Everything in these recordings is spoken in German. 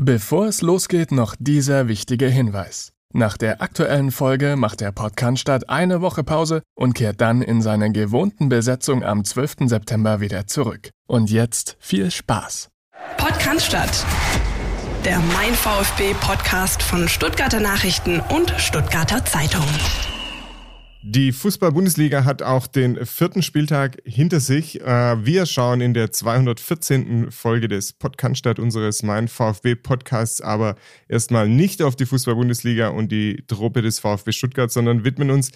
Bevor es losgeht, noch dieser wichtige Hinweis. Nach der aktuellen Folge macht der Podcast eine Woche Pause und kehrt dann in seiner gewohnten Besetzung am 12. September wieder zurück. Und jetzt viel Spaß. Podcast Der Mein VfB Podcast von Stuttgarter Nachrichten und Stuttgarter Zeitung. Die Fußball-Bundesliga hat auch den vierten Spieltag hinter sich. Äh, wir schauen in der 214. Folge des Podcast unseres Mein VfB Podcasts aber erstmal nicht auf die Fußball-Bundesliga und die Truppe des VfB Stuttgart, sondern widmen uns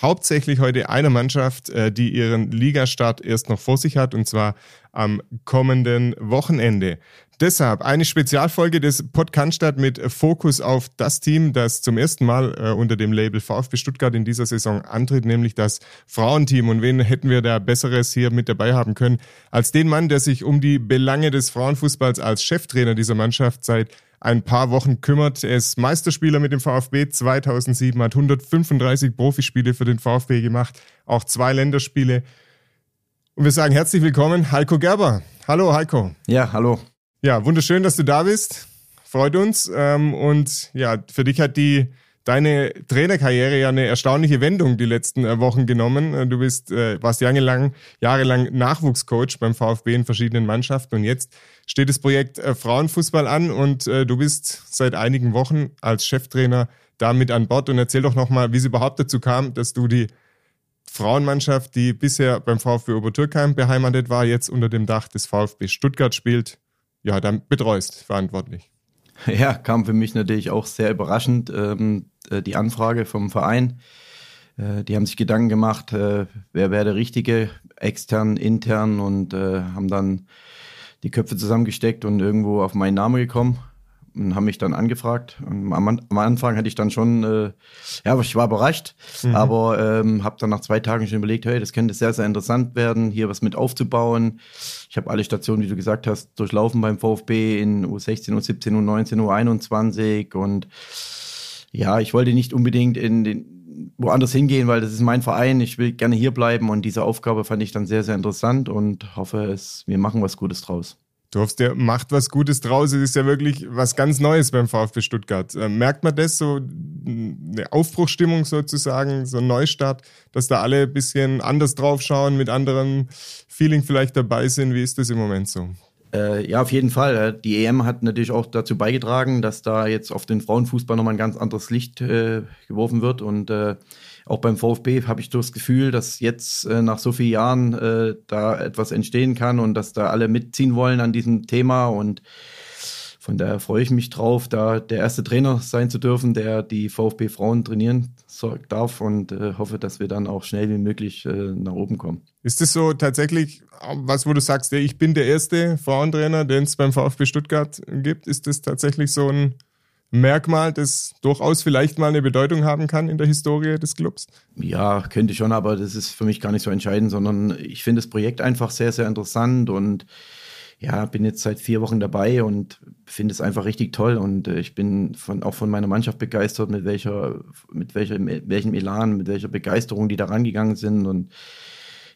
hauptsächlich heute einer Mannschaft, äh, die ihren Ligastart erst noch vor sich hat, und zwar am kommenden Wochenende. Deshalb eine Spezialfolge des Podcast mit Fokus auf das Team, das zum ersten Mal äh, unter dem Label VfB Stuttgart in dieser Saison antritt, nämlich das Frauenteam. Und wen hätten wir da Besseres hier mit dabei haben können, als den Mann, der sich um die Belange des Frauenfußballs als Cheftrainer dieser Mannschaft seit ein paar Wochen kümmert. Er ist Meisterspieler mit dem VfB 2007, hat 135 Profispiele für den VfB gemacht, auch zwei Länderspiele. Und wir sagen herzlich willkommen, Heiko Gerber. Hallo, Heiko. Ja, hallo. Ja, wunderschön, dass du da bist. Freut uns. Ähm, und ja, für dich hat die deine Trainerkarriere ja eine erstaunliche Wendung die letzten äh, Wochen genommen. Äh, du bist, äh, warst jahrelang, jahrelang Nachwuchscoach beim VfB in verschiedenen Mannschaften und jetzt steht das Projekt Frauenfußball an und du bist seit einigen Wochen als Cheftrainer damit an Bord und erzähl doch nochmal, wie es überhaupt dazu kam, dass du die Frauenmannschaft, die bisher beim VfB Obertürkheim beheimatet war, jetzt unter dem Dach des VfB Stuttgart spielt ja, dann betreust, verantwortlich. Ja, kam für mich natürlich auch sehr überraschend, ähm, äh, die Anfrage vom Verein. Äh, die haben sich Gedanken gemacht, äh, wer wäre der Richtige, extern, intern und äh, haben dann die Köpfe zusammengesteckt und irgendwo auf meinen Namen gekommen und haben mich dann angefragt. Am, am, Anfang hatte ich dann schon, äh, ja, ich war überrascht, mhm. aber ähm, habe dann nach zwei Tagen schon überlegt, hey, das könnte sehr, sehr interessant werden, hier was mit aufzubauen. Ich habe alle Stationen, wie du gesagt hast, durchlaufen beim VfB in U16, U17, U19, U21 und ja, ich wollte nicht unbedingt in den woanders hingehen, weil das ist mein Verein. Ich will gerne hier bleiben und diese Aufgabe fand ich dann sehr, sehr interessant und hoffe, es, wir machen was Gutes draus. Du hoffst, der macht was Gutes draus. Es ist ja wirklich was ganz Neues beim VfB Stuttgart. Äh, merkt man das so, eine Aufbruchstimmung sozusagen, so ein Neustart, dass da alle ein bisschen anders drauf schauen, mit anderem Feeling vielleicht dabei sind? Wie ist das im Moment so? Äh, ja, auf jeden Fall. Die EM hat natürlich auch dazu beigetragen, dass da jetzt auf den Frauenfußball nochmal ein ganz anderes Licht äh, geworfen wird und äh, auch beim VfB habe ich das Gefühl, dass jetzt äh, nach so vielen Jahren äh, da etwas entstehen kann und dass da alle mitziehen wollen an diesem Thema und von daher freue ich mich drauf, da der erste Trainer sein zu dürfen, der die VfB Frauen trainieren darf und äh, hoffe, dass wir dann auch schnell wie möglich äh, nach oben kommen. Ist das so tatsächlich was, wo du sagst, ich bin der erste Frauentrainer, den es beim VfB Stuttgart gibt? Ist das tatsächlich so ein Merkmal, das durchaus vielleicht mal eine Bedeutung haben kann in der Historie des Clubs? Ja, könnte schon, aber das ist für mich gar nicht so entscheidend, sondern ich finde das Projekt einfach sehr, sehr interessant und ja, bin jetzt seit vier Wochen dabei und finde es einfach richtig toll und äh, ich bin von, auch von meiner Mannschaft begeistert, mit welcher, mit welcher, mit welchem Elan, mit welcher Begeisterung die da rangegangen sind und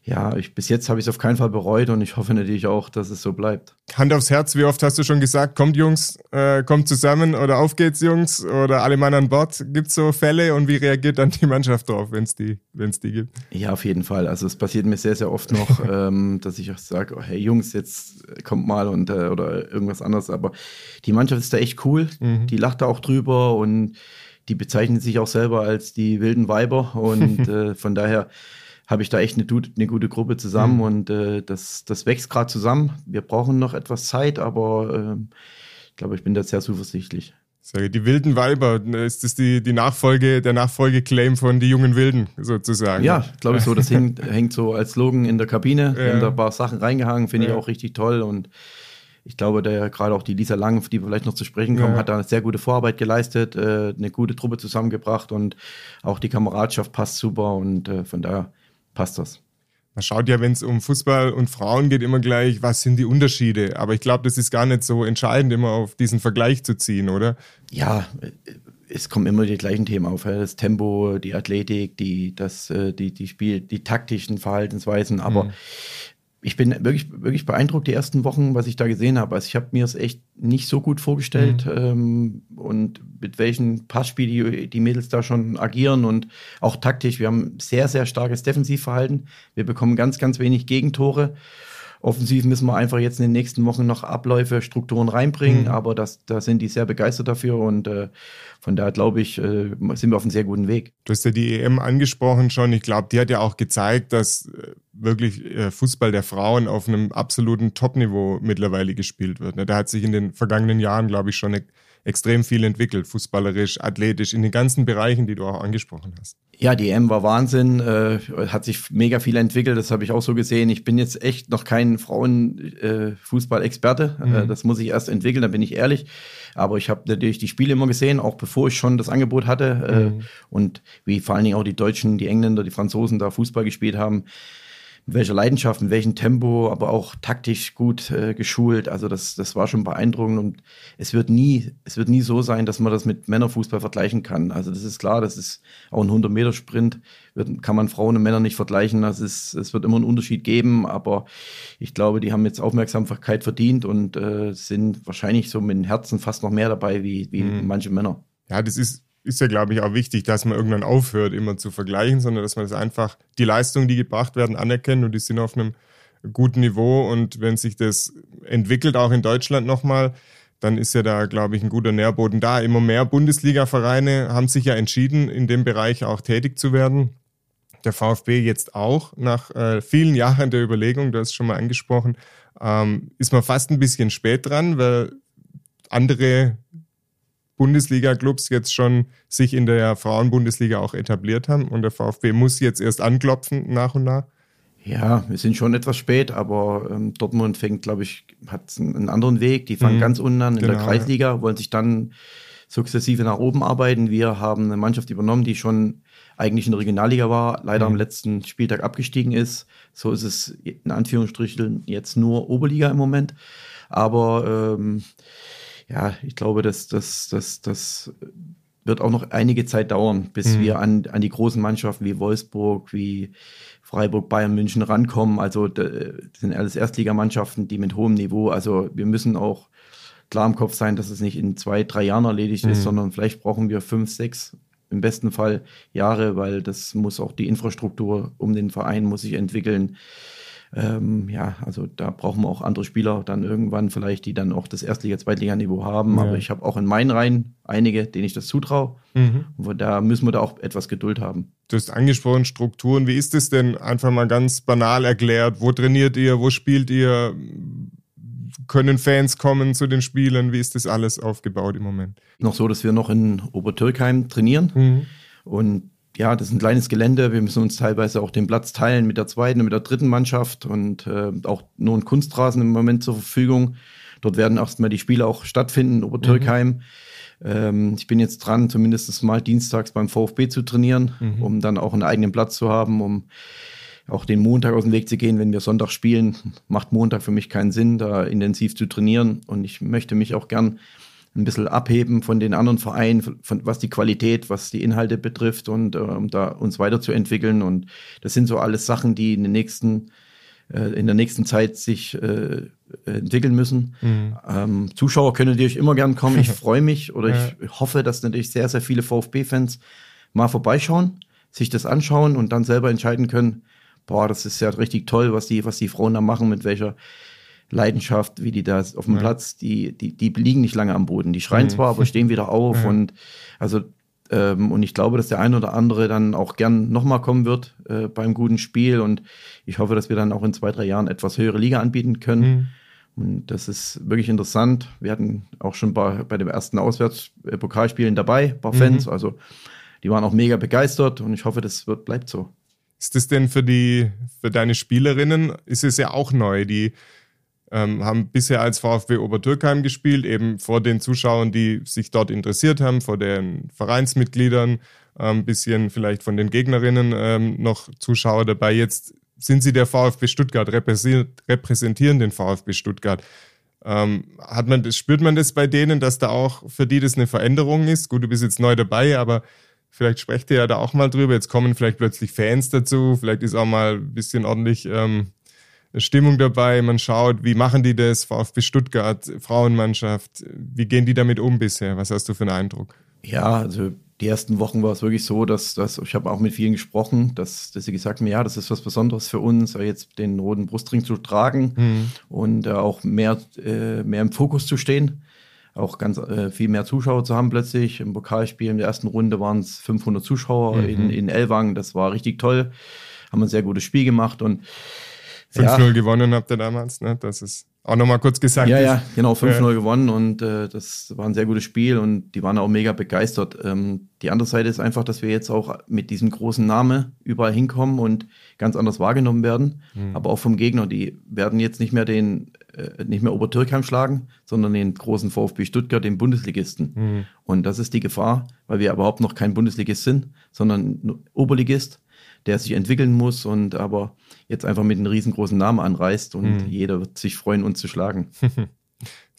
ja, ich, bis jetzt habe ich es auf keinen Fall bereut und ich hoffe natürlich auch, dass es so bleibt. Hand aufs Herz, wie oft hast du schon gesagt, kommt Jungs, äh, kommt zusammen oder auf geht's Jungs oder alle Mann an Bord? Gibt es so Fälle und wie reagiert dann die Mannschaft drauf, wenn es die, wenn's die gibt? Ja, auf jeden Fall. Also es passiert mir sehr, sehr oft noch, ähm, dass ich auch sage, oh, hey Jungs, jetzt kommt mal und äh, oder irgendwas anderes. Aber die Mannschaft ist da echt cool, mhm. die lacht da auch drüber und die bezeichnen sich auch selber als die wilden Weiber und äh, von daher habe ich da echt eine, eine, gute Gruppe zusammen mhm. und äh, das, das wächst gerade zusammen. Wir brauchen noch etwas Zeit, aber äh, ich glaube, ich bin da sehr zuversichtlich. Die wilden Weiber, ist das die, die Nachfolge, der Nachfolgeclaim von die jungen Wilden sozusagen? Ja, glaube ich so. Das hängt, hängt so als Slogan in der Kabine. Ja. Wir haben da ein paar Sachen reingehangen, finde ja. ich auch richtig toll. Und ich glaube, der gerade auch die Lisa Lang, die wir vielleicht noch zu sprechen kommen, ja. hat da eine sehr gute Vorarbeit geleistet, äh, eine gute Truppe zusammengebracht und auch die Kameradschaft passt super. Und äh, von daher passt das. Man schaut ja, wenn es um Fußball und Frauen geht, immer gleich, was sind die Unterschiede? Aber ich glaube, das ist gar nicht so entscheidend, immer auf diesen Vergleich zu ziehen, oder? Ja, es kommen immer die gleichen Themen auf. Das Tempo, die Athletik, die, das, äh, die, die Spiel, die taktischen Verhaltensweisen. Aber mhm. Ich bin wirklich, wirklich beeindruckt die ersten Wochen, was ich da gesehen habe. Also ich habe mir es echt nicht so gut vorgestellt mhm. ähm, und mit welchen Passspiel die, die Mädels da schon agieren und auch taktisch. Wir haben sehr, sehr starkes Defensivverhalten. Wir bekommen ganz, ganz wenig Gegentore. Offensiv müssen wir einfach jetzt in den nächsten Wochen noch Abläufe, Strukturen reinbringen, mhm. aber das, da sind die sehr begeistert dafür und äh, von daher glaube ich, äh, sind wir auf einem sehr guten Weg. Du hast ja die EM angesprochen schon. Ich glaube, die hat ja auch gezeigt, dass äh, wirklich äh, Fußball der Frauen auf einem absoluten Top-Niveau mittlerweile gespielt wird. Ne? Da hat sich in den vergangenen Jahren, glaube ich, schon eine extrem viel entwickelt, fußballerisch, athletisch, in den ganzen Bereichen, die du auch angesprochen hast. Ja, die EM war Wahnsinn, äh, hat sich mega viel entwickelt, das habe ich auch so gesehen. Ich bin jetzt echt noch kein Frauenfußball-Experte, äh, mhm. äh, das muss ich erst entwickeln, da bin ich ehrlich. Aber ich habe natürlich die Spiele immer gesehen, auch bevor ich schon das Angebot hatte. Äh, mhm. und wie vor allen Dingen auch die Deutschen, die Engländer, die Franzosen da Fußball gespielt haben mit welcher Leidenschaft, mit welchem Tempo, aber auch taktisch gut äh, geschult. Also das, das war schon beeindruckend und es wird nie, es wird nie so sein, dass man das mit Männerfußball vergleichen kann. Also das ist klar, das ist auch ein 100 Meter Sprint, wird, kann man Frauen und Männer nicht vergleichen. Das ist, es wird immer einen Unterschied geben, aber ich glaube, die haben jetzt Aufmerksamkeit verdient und äh, sind wahrscheinlich so mit dem Herzen fast noch mehr dabei wie, wie mhm. manche Männer. Ja, das ist ist ja, glaube ich, auch wichtig, dass man irgendwann aufhört, immer zu vergleichen, sondern dass man das einfach, die Leistungen, die gebracht werden, anerkennt und die sind auf einem guten Niveau. Und wenn sich das entwickelt, auch in Deutschland nochmal, dann ist ja da, glaube ich, ein guter Nährboden da. Immer mehr Bundesliga-Vereine haben sich ja entschieden, in dem Bereich auch tätig zu werden. Der VfB jetzt auch, nach äh, vielen Jahren der Überlegung, du hast es schon mal angesprochen, ähm, ist man fast ein bisschen spät dran, weil andere Bundesliga-Clubs jetzt schon sich in der Frauenbundesliga auch etabliert haben und der VfB muss jetzt erst anklopfen nach und nach? Ja, wir sind schon etwas spät, aber ähm, Dortmund fängt, glaube ich, hat einen anderen Weg. Die fangen mhm. ganz unten an in genau, der Kreisliga, wollen sich dann sukzessive nach oben arbeiten. Wir haben eine Mannschaft übernommen, die schon eigentlich in der Regionalliga war, leider mhm. am letzten Spieltag abgestiegen ist. So ist es in Anführungsstrichen jetzt nur Oberliga im Moment. Aber ähm, ja, ich glaube, dass das, das, das wird auch noch einige Zeit dauern, bis mhm. wir an, an die großen Mannschaften wie Wolfsburg, wie Freiburg, Bayern, München rankommen. Also das sind alles Erstligamannschaften, die mit hohem Niveau, also wir müssen auch klar im Kopf sein, dass es nicht in zwei, drei Jahren erledigt mhm. ist, sondern vielleicht brauchen wir fünf, sechs, im besten Fall Jahre, weil das muss auch die Infrastruktur um den Verein muss sich entwickeln. Ähm, ja, also da brauchen wir auch andere Spieler dann irgendwann vielleicht, die dann auch das Erstliga-, Zweitliganiveau haben. Ja. Aber ich habe auch in meinen Reihen einige, denen ich das zutraue. Mhm. Und da müssen wir da auch etwas Geduld haben. Du hast angesprochen Strukturen. Wie ist es denn einfach mal ganz banal erklärt? Wo trainiert ihr? Wo spielt ihr? Können Fans kommen zu den Spielen? Wie ist das alles aufgebaut im Moment? Noch so, dass wir noch in Obertürkheim trainieren. Mhm. Und ja, das ist ein kleines Gelände. Wir müssen uns teilweise auch den Platz teilen mit der zweiten und mit der dritten Mannschaft und äh, auch nur ein Kunstrasen im Moment zur Verfügung. Dort werden erstmal die Spiele auch stattfinden, Obertürkheim. Mhm. Ähm, ich bin jetzt dran, zumindest mal dienstags beim VfB zu trainieren, mhm. um dann auch einen eigenen Platz zu haben, um auch den Montag aus dem Weg zu gehen, wenn wir Sonntag spielen. Macht Montag für mich keinen Sinn, da intensiv zu trainieren. Und ich möchte mich auch gern ein bisschen abheben von den anderen Vereinen, von, was die Qualität, was die Inhalte betrifft und äh, um da uns weiterzuentwickeln. Und das sind so alles Sachen, die in den nächsten äh, in der nächsten Zeit sich äh, entwickeln müssen. Mhm. Ähm, Zuschauer können natürlich immer gern kommen. Ich freue mich oder ja. ich hoffe, dass natürlich sehr, sehr viele VfB-Fans mal vorbeischauen, sich das anschauen und dann selber entscheiden können, boah, das ist ja richtig toll, was die, was die Frauen da machen, mit welcher Leidenschaft, wie die da auf dem ja. Platz, die, die, die liegen nicht lange am Boden. Die schreien mhm. zwar, aber stehen wieder auf ja. und also ähm, und ich glaube, dass der eine oder andere dann auch gern nochmal kommen wird äh, beim guten Spiel und ich hoffe, dass wir dann auch in zwei, drei Jahren etwas höhere Liga anbieten können. Mhm. Und das ist wirklich interessant. Wir hatten auch schon bei, bei dem ersten Auswärtspokalspielen dabei, ein paar Fans. Mhm. Also die waren auch mega begeistert und ich hoffe, das wird, bleibt so. Ist das denn für die, für deine Spielerinnen, ist es ja auch neu, die ähm, haben bisher als VfB Obertürkheim gespielt, eben vor den Zuschauern, die sich dort interessiert haben, vor den Vereinsmitgliedern, ein ähm, bisschen vielleicht von den Gegnerinnen ähm, noch Zuschauer dabei. Jetzt sind sie der VfB Stuttgart, repräsentieren den VfB Stuttgart. Ähm, hat man das, spürt man das bei denen, dass da auch für die das eine Veränderung ist? Gut, du bist jetzt neu dabei, aber vielleicht sprecht ihr ja da auch mal drüber. Jetzt kommen vielleicht plötzlich Fans dazu, vielleicht ist auch mal ein bisschen ordentlich ähm, Stimmung dabei, man schaut, wie machen die das, VfB Stuttgart, Frauenmannschaft, wie gehen die damit um bisher? Was hast du für einen Eindruck? Ja, also die ersten Wochen war es wirklich so, dass, dass ich habe auch mit vielen gesprochen, dass, dass sie gesagt haben, ja, das ist was Besonderes für uns, jetzt den roten Brustring zu tragen mhm. und äh, auch mehr, äh, mehr im Fokus zu stehen. Auch ganz äh, viel mehr Zuschauer zu haben plötzlich. Im Pokalspiel in der ersten Runde waren es 500 Zuschauer mhm. in, in Elwang. Das war richtig toll. Haben ein sehr gutes Spiel gemacht und 5-0 ja. gewonnen habt ihr damals, ne? Das ist auch nochmal kurz gesagt. Ja, ja, genau, 5-0 ja. gewonnen und äh, das war ein sehr gutes Spiel und die waren auch mega begeistert. Ähm, die andere Seite ist einfach, dass wir jetzt auch mit diesem großen Namen überall hinkommen und ganz anders wahrgenommen werden. Mhm. Aber auch vom Gegner, die werden jetzt nicht mehr den, äh, nicht mehr Obertürkheim schlagen, sondern den großen VfB Stuttgart, den Bundesligisten. Mhm. Und das ist die Gefahr, weil wir überhaupt noch kein Bundesligist sind, sondern Oberligist der sich entwickeln muss und aber jetzt einfach mit einem riesengroßen Namen anreißt und mhm. jeder wird sich freuen, uns zu schlagen.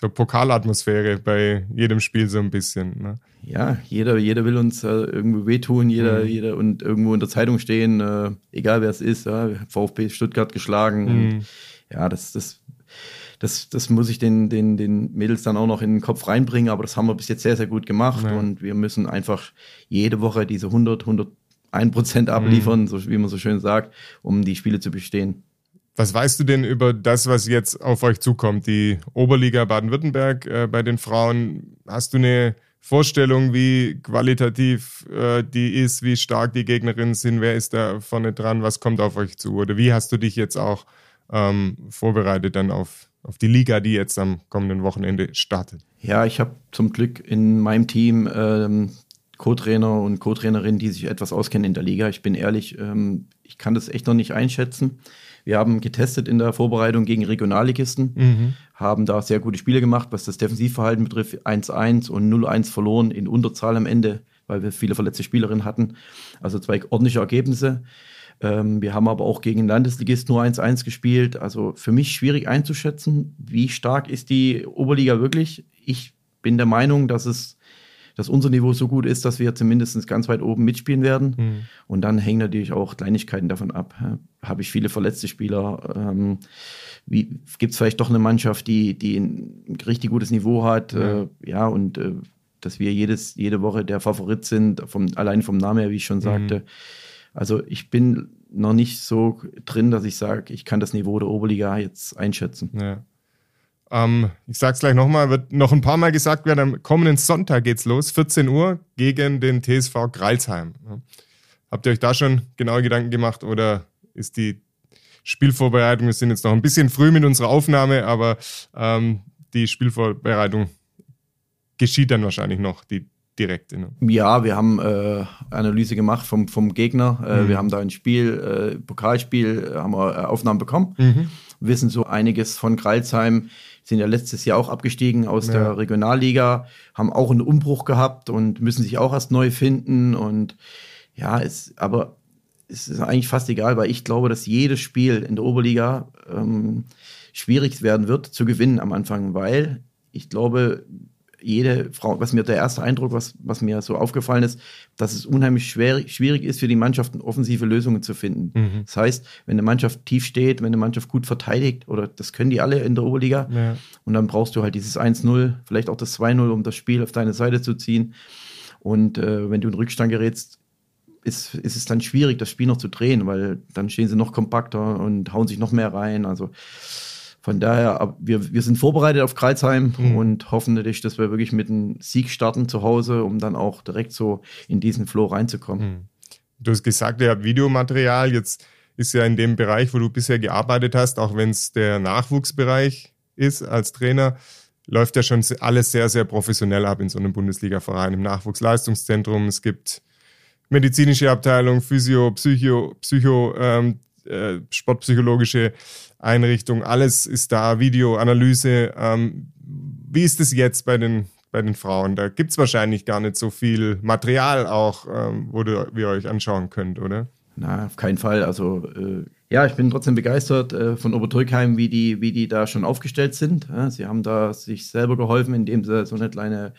so Pokalatmosphäre bei jedem Spiel so ein bisschen. Ne? Ja, jeder, jeder will uns äh, irgendwo wehtun, jeder, mhm. jeder und irgendwo in der Zeitung stehen, äh, egal wer es ist, ja, VfB Stuttgart geschlagen. Mhm. Ja, das, das, das, das muss ich den, den, den Mädels dann auch noch in den Kopf reinbringen, aber das haben wir bis jetzt sehr, sehr gut gemacht ja. und wir müssen einfach jede Woche diese 100, 100 ein Prozent abliefern, mhm. so wie man so schön sagt, um die Spiele zu bestehen. Was weißt du denn über das, was jetzt auf euch zukommt? Die Oberliga Baden-Württemberg äh, bei den Frauen. Hast du eine Vorstellung, wie qualitativ äh, die ist, wie stark die Gegnerinnen sind? Wer ist da vorne dran? Was kommt auf euch zu? Oder wie hast du dich jetzt auch ähm, vorbereitet dann auf, auf die Liga, die jetzt am kommenden Wochenende startet? Ja, ich habe zum Glück in meinem Team ähm, Co-Trainer und Co-Trainerinnen, die sich etwas auskennen in der Liga. Ich bin ehrlich, ähm, ich kann das echt noch nicht einschätzen. Wir haben getestet in der Vorbereitung gegen Regionalligisten, mhm. haben da sehr gute Spiele gemacht, was das Defensivverhalten betrifft. 1-1 und 0-1 verloren in Unterzahl am Ende, weil wir viele verletzte Spielerinnen hatten. Also zwei ordentliche Ergebnisse. Ähm, wir haben aber auch gegen Landesligisten nur 1-1 gespielt. Also für mich schwierig einzuschätzen, wie stark ist die Oberliga wirklich. Ich bin der Meinung, dass es dass unser Niveau so gut ist, dass wir zumindest ganz weit oben mitspielen werden. Mhm. Und dann hängen natürlich auch Kleinigkeiten davon ab. Habe ich viele verletzte Spieler? Ähm, Gibt es vielleicht doch eine Mannschaft, die, die ein richtig gutes Niveau hat? Ja, äh, ja und äh, dass wir jedes, jede Woche der Favorit sind, vom, allein vom Namen her, wie ich schon sagte. Mhm. Also ich bin noch nicht so drin, dass ich sage, ich kann das Niveau der Oberliga jetzt einschätzen. Ja. Ähm, ich sag's gleich nochmal, wird noch ein paar Mal gesagt werden, am kommenden Sonntag geht's los, 14 Uhr gegen den TSV Greilsheim. Habt ihr euch da schon genaue Gedanken gemacht oder ist die Spielvorbereitung, wir sind jetzt noch ein bisschen früh mit unserer Aufnahme, aber ähm, die Spielvorbereitung geschieht dann wahrscheinlich noch, die direkte. Ne? Ja, wir haben äh, Analyse gemacht vom, vom Gegner. Äh, mhm. Wir haben da ein Spiel, äh, Pokalspiel, haben wir äh, Aufnahmen bekommen. Mhm. Wissen so einiges von Kreilsheim sind ja letztes Jahr auch abgestiegen aus ja. der Regionalliga, haben auch einen Umbruch gehabt und müssen sich auch erst neu finden. Und ja, es, aber es ist eigentlich fast egal, weil ich glaube, dass jedes Spiel in der Oberliga ähm, schwierig werden wird zu gewinnen am Anfang, weil ich glaube, jede Frau, was mir der erste Eindruck, was, was mir so aufgefallen ist, dass es unheimlich schwer, schwierig ist für die Mannschaften, offensive Lösungen zu finden. Mhm. Das heißt, wenn eine Mannschaft tief steht, wenn eine Mannschaft gut verteidigt, oder das können die alle in der Oberliga, ja. und dann brauchst du halt dieses 1-0, vielleicht auch das 2-0, um das Spiel auf deine Seite zu ziehen. Und äh, wenn du in Rückstand gerätst, ist, ist es dann schwierig, das Spiel noch zu drehen, weil dann stehen sie noch kompakter und hauen sich noch mehr rein. Also von daher, wir, wir sind vorbereitet auf Kreuzheim mhm. und hoffen natürlich, dass wir wirklich mit einem Sieg starten zu Hause, um dann auch direkt so in diesen Flow reinzukommen. Mhm. Du hast gesagt, ihr habt Videomaterial. Jetzt ist ja in dem Bereich, wo du bisher gearbeitet hast, auch wenn es der Nachwuchsbereich ist als Trainer, läuft ja schon alles sehr, sehr professionell ab in so einem Bundesliga-Verein im Nachwuchsleistungszentrum. Es gibt medizinische Abteilung, Physio, Psycho, Psycho, ähm, äh, sportpsychologische Einrichtung, alles ist da, Videoanalyse. Ähm, wie ist es jetzt bei den, bei den Frauen? Da gibt es wahrscheinlich gar nicht so viel Material auch, ähm, wo du, ihr euch anschauen könnt, oder? Na, auf keinen Fall. Also äh, ja, ich bin trotzdem begeistert äh, von Obertürkheim, wie die, wie die da schon aufgestellt sind. Ja, sie haben da sich selber geholfen, indem sie so eine kleine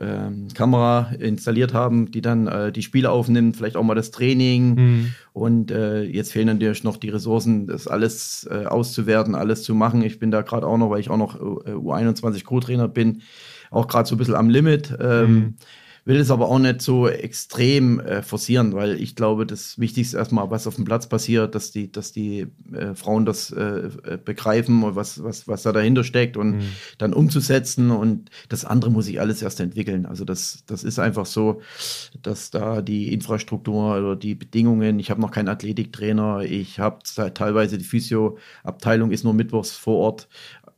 ähm, Kamera installiert haben, die dann äh, die Spiele aufnimmt, vielleicht auch mal das Training. Mhm. Und äh, jetzt fehlen natürlich noch die Ressourcen, das alles äh, auszuwerten, alles zu machen. Ich bin da gerade auch noch, weil ich auch noch äh, U21 Co-Trainer bin, auch gerade so ein bisschen am Limit. Ähm, mhm will es aber auch nicht so extrem äh, forcieren, weil ich glaube, das Wichtigste erstmal, was auf dem Platz passiert, dass die, dass die äh, Frauen das äh, äh begreifen und was, was, was da dahinter steckt und mhm. dann umzusetzen und das andere muss ich alles erst entwickeln. Also das, das ist einfach so, dass da die Infrastruktur oder die Bedingungen, ich habe noch keinen Athletiktrainer, ich habe teilweise die Physioabteilung ist nur mittwochs vor Ort,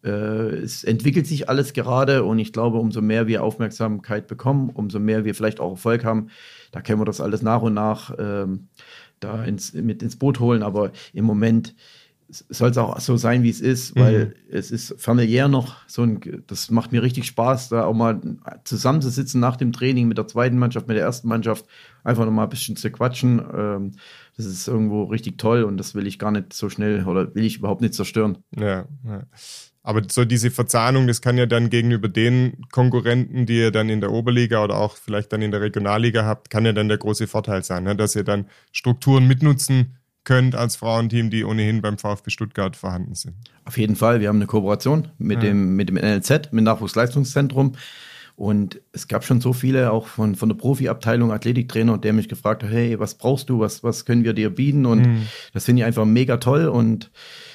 es entwickelt sich alles gerade und ich glaube, umso mehr wir Aufmerksamkeit bekommen, umso mehr wir vielleicht auch Erfolg haben, da können wir das alles nach und nach ähm, da ins, mit ins Boot holen. Aber im Moment soll es auch so sein, wie es ist, weil mhm. es ist familiär noch so ein, das macht mir richtig Spaß, da auch mal zusammenzusitzen nach dem Training mit der zweiten Mannschaft, mit der ersten Mannschaft, einfach noch mal ein bisschen zu quatschen. Ähm, das ist irgendwo richtig toll und das will ich gar nicht so schnell oder will ich überhaupt nicht zerstören. Ja, ja. Aber so diese Verzahnung, das kann ja dann gegenüber den Konkurrenten, die ihr dann in der Oberliga oder auch vielleicht dann in der Regionalliga habt, kann ja dann der große Vorteil sein, ne? dass ihr dann Strukturen mitnutzen könnt als Frauenteam, die ohnehin beim VfB Stuttgart vorhanden sind. Auf jeden Fall. Wir haben eine Kooperation mit, ja. dem, mit dem NLZ, mit dem Nachwuchsleistungszentrum. Und es gab schon so viele, auch von, von der Profiabteilung, Athletiktrainer, der mich gefragt hat, hey, was brauchst du, was, was können wir dir bieten? Und mhm. das finde ich einfach mega toll. Und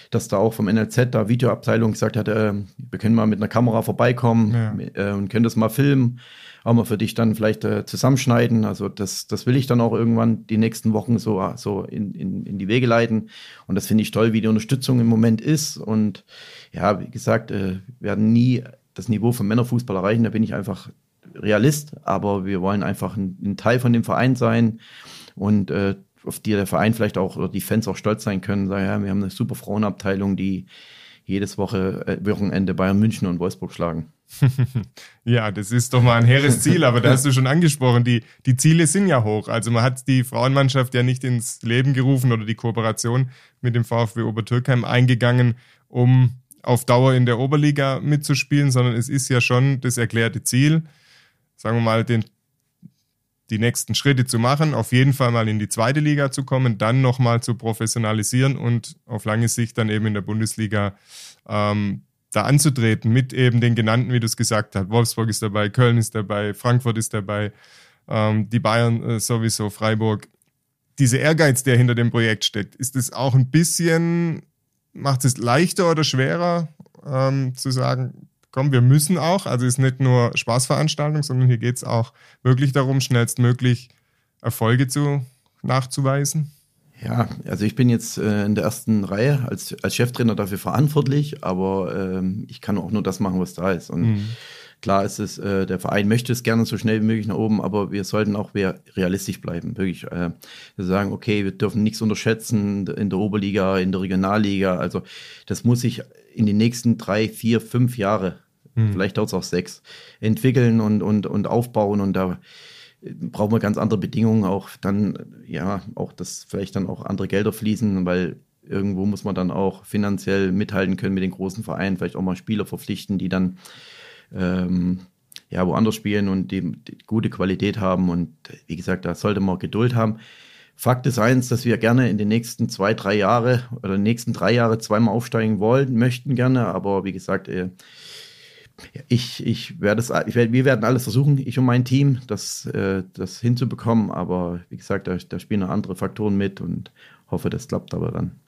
dass da auch vom NLZ da Videoabteilung gesagt hat, äh, wir können mal mit einer Kamera vorbeikommen ja. äh, und können das mal filmen, auch mal für dich dann vielleicht äh, zusammenschneiden. Also das, das will ich dann auch irgendwann die nächsten Wochen so, so in, in, in die Wege leiten. Und das finde ich toll, wie die Unterstützung im Moment ist. Und ja, wie gesagt, äh, werden nie das Niveau vom Männerfußball erreichen. Da bin ich einfach Realist, aber wir wollen einfach ein, ein Teil von dem Verein sein. Und äh, auf die der Verein vielleicht auch oder die Fans auch stolz sein können, sagen, ja, wir haben eine super Frauenabteilung, die jedes Woche, äh, Wochenende Bayern München und Wolfsburg schlagen. ja, das ist doch mal ein hehres Ziel, aber da hast du schon angesprochen, die, die Ziele sind ja hoch. Also man hat die Frauenmannschaft ja nicht ins Leben gerufen oder die Kooperation mit dem VfB Obertürkheim eingegangen, um auf Dauer in der Oberliga mitzuspielen, sondern es ist ja schon das erklärte Ziel, sagen wir mal, den die nächsten Schritte zu machen, auf jeden Fall mal in die zweite Liga zu kommen, dann nochmal zu professionalisieren und auf lange Sicht dann eben in der Bundesliga ähm, da anzutreten mit eben den genannten, wie du es gesagt hast. Wolfsburg ist dabei, Köln ist dabei, Frankfurt ist dabei, ähm, die Bayern äh, sowieso, Freiburg. Dieser Ehrgeiz, der hinter dem Projekt steckt, ist es auch ein bisschen, macht es leichter oder schwerer ähm, zu sagen, komm, wir müssen auch, also ist nicht nur Spaßveranstaltung, sondern hier geht es auch wirklich darum, schnellstmöglich Erfolge zu, nachzuweisen? Ja, also ich bin jetzt äh, in der ersten Reihe als, als Cheftrainer dafür verantwortlich, aber ähm, ich kann auch nur das machen, was da ist. Und mhm. klar ist es, äh, der Verein möchte es gerne so schnell wie möglich nach oben, aber wir sollten auch realistisch bleiben. Wirklich äh, wir sagen, okay, wir dürfen nichts unterschätzen in der Oberliga, in der Regionalliga. Also das muss sich in den nächsten drei, vier, fünf Jahre, hm. vielleicht dauert es auch sechs, entwickeln und, und, und aufbauen. Und da brauchen wir ganz andere Bedingungen, auch dann, ja, auch dass vielleicht dann auch andere Gelder fließen, weil irgendwo muss man dann auch finanziell mithalten können mit den großen Vereinen, vielleicht auch mal Spieler verpflichten, die dann ähm, ja woanders spielen und die, die gute Qualität haben. Und wie gesagt, da sollte man Geduld haben. Fakt ist eins, dass wir gerne in den nächsten zwei, drei Jahre oder nächsten drei Jahre zweimal aufsteigen wollen, möchten gerne, aber wie gesagt, äh, ich, ich werde es, ich werde, wir werden alles versuchen, ich und mein Team, das, äh, das hinzubekommen, aber wie gesagt, da, da spielen noch andere Faktoren mit und hoffe, das klappt aber dann.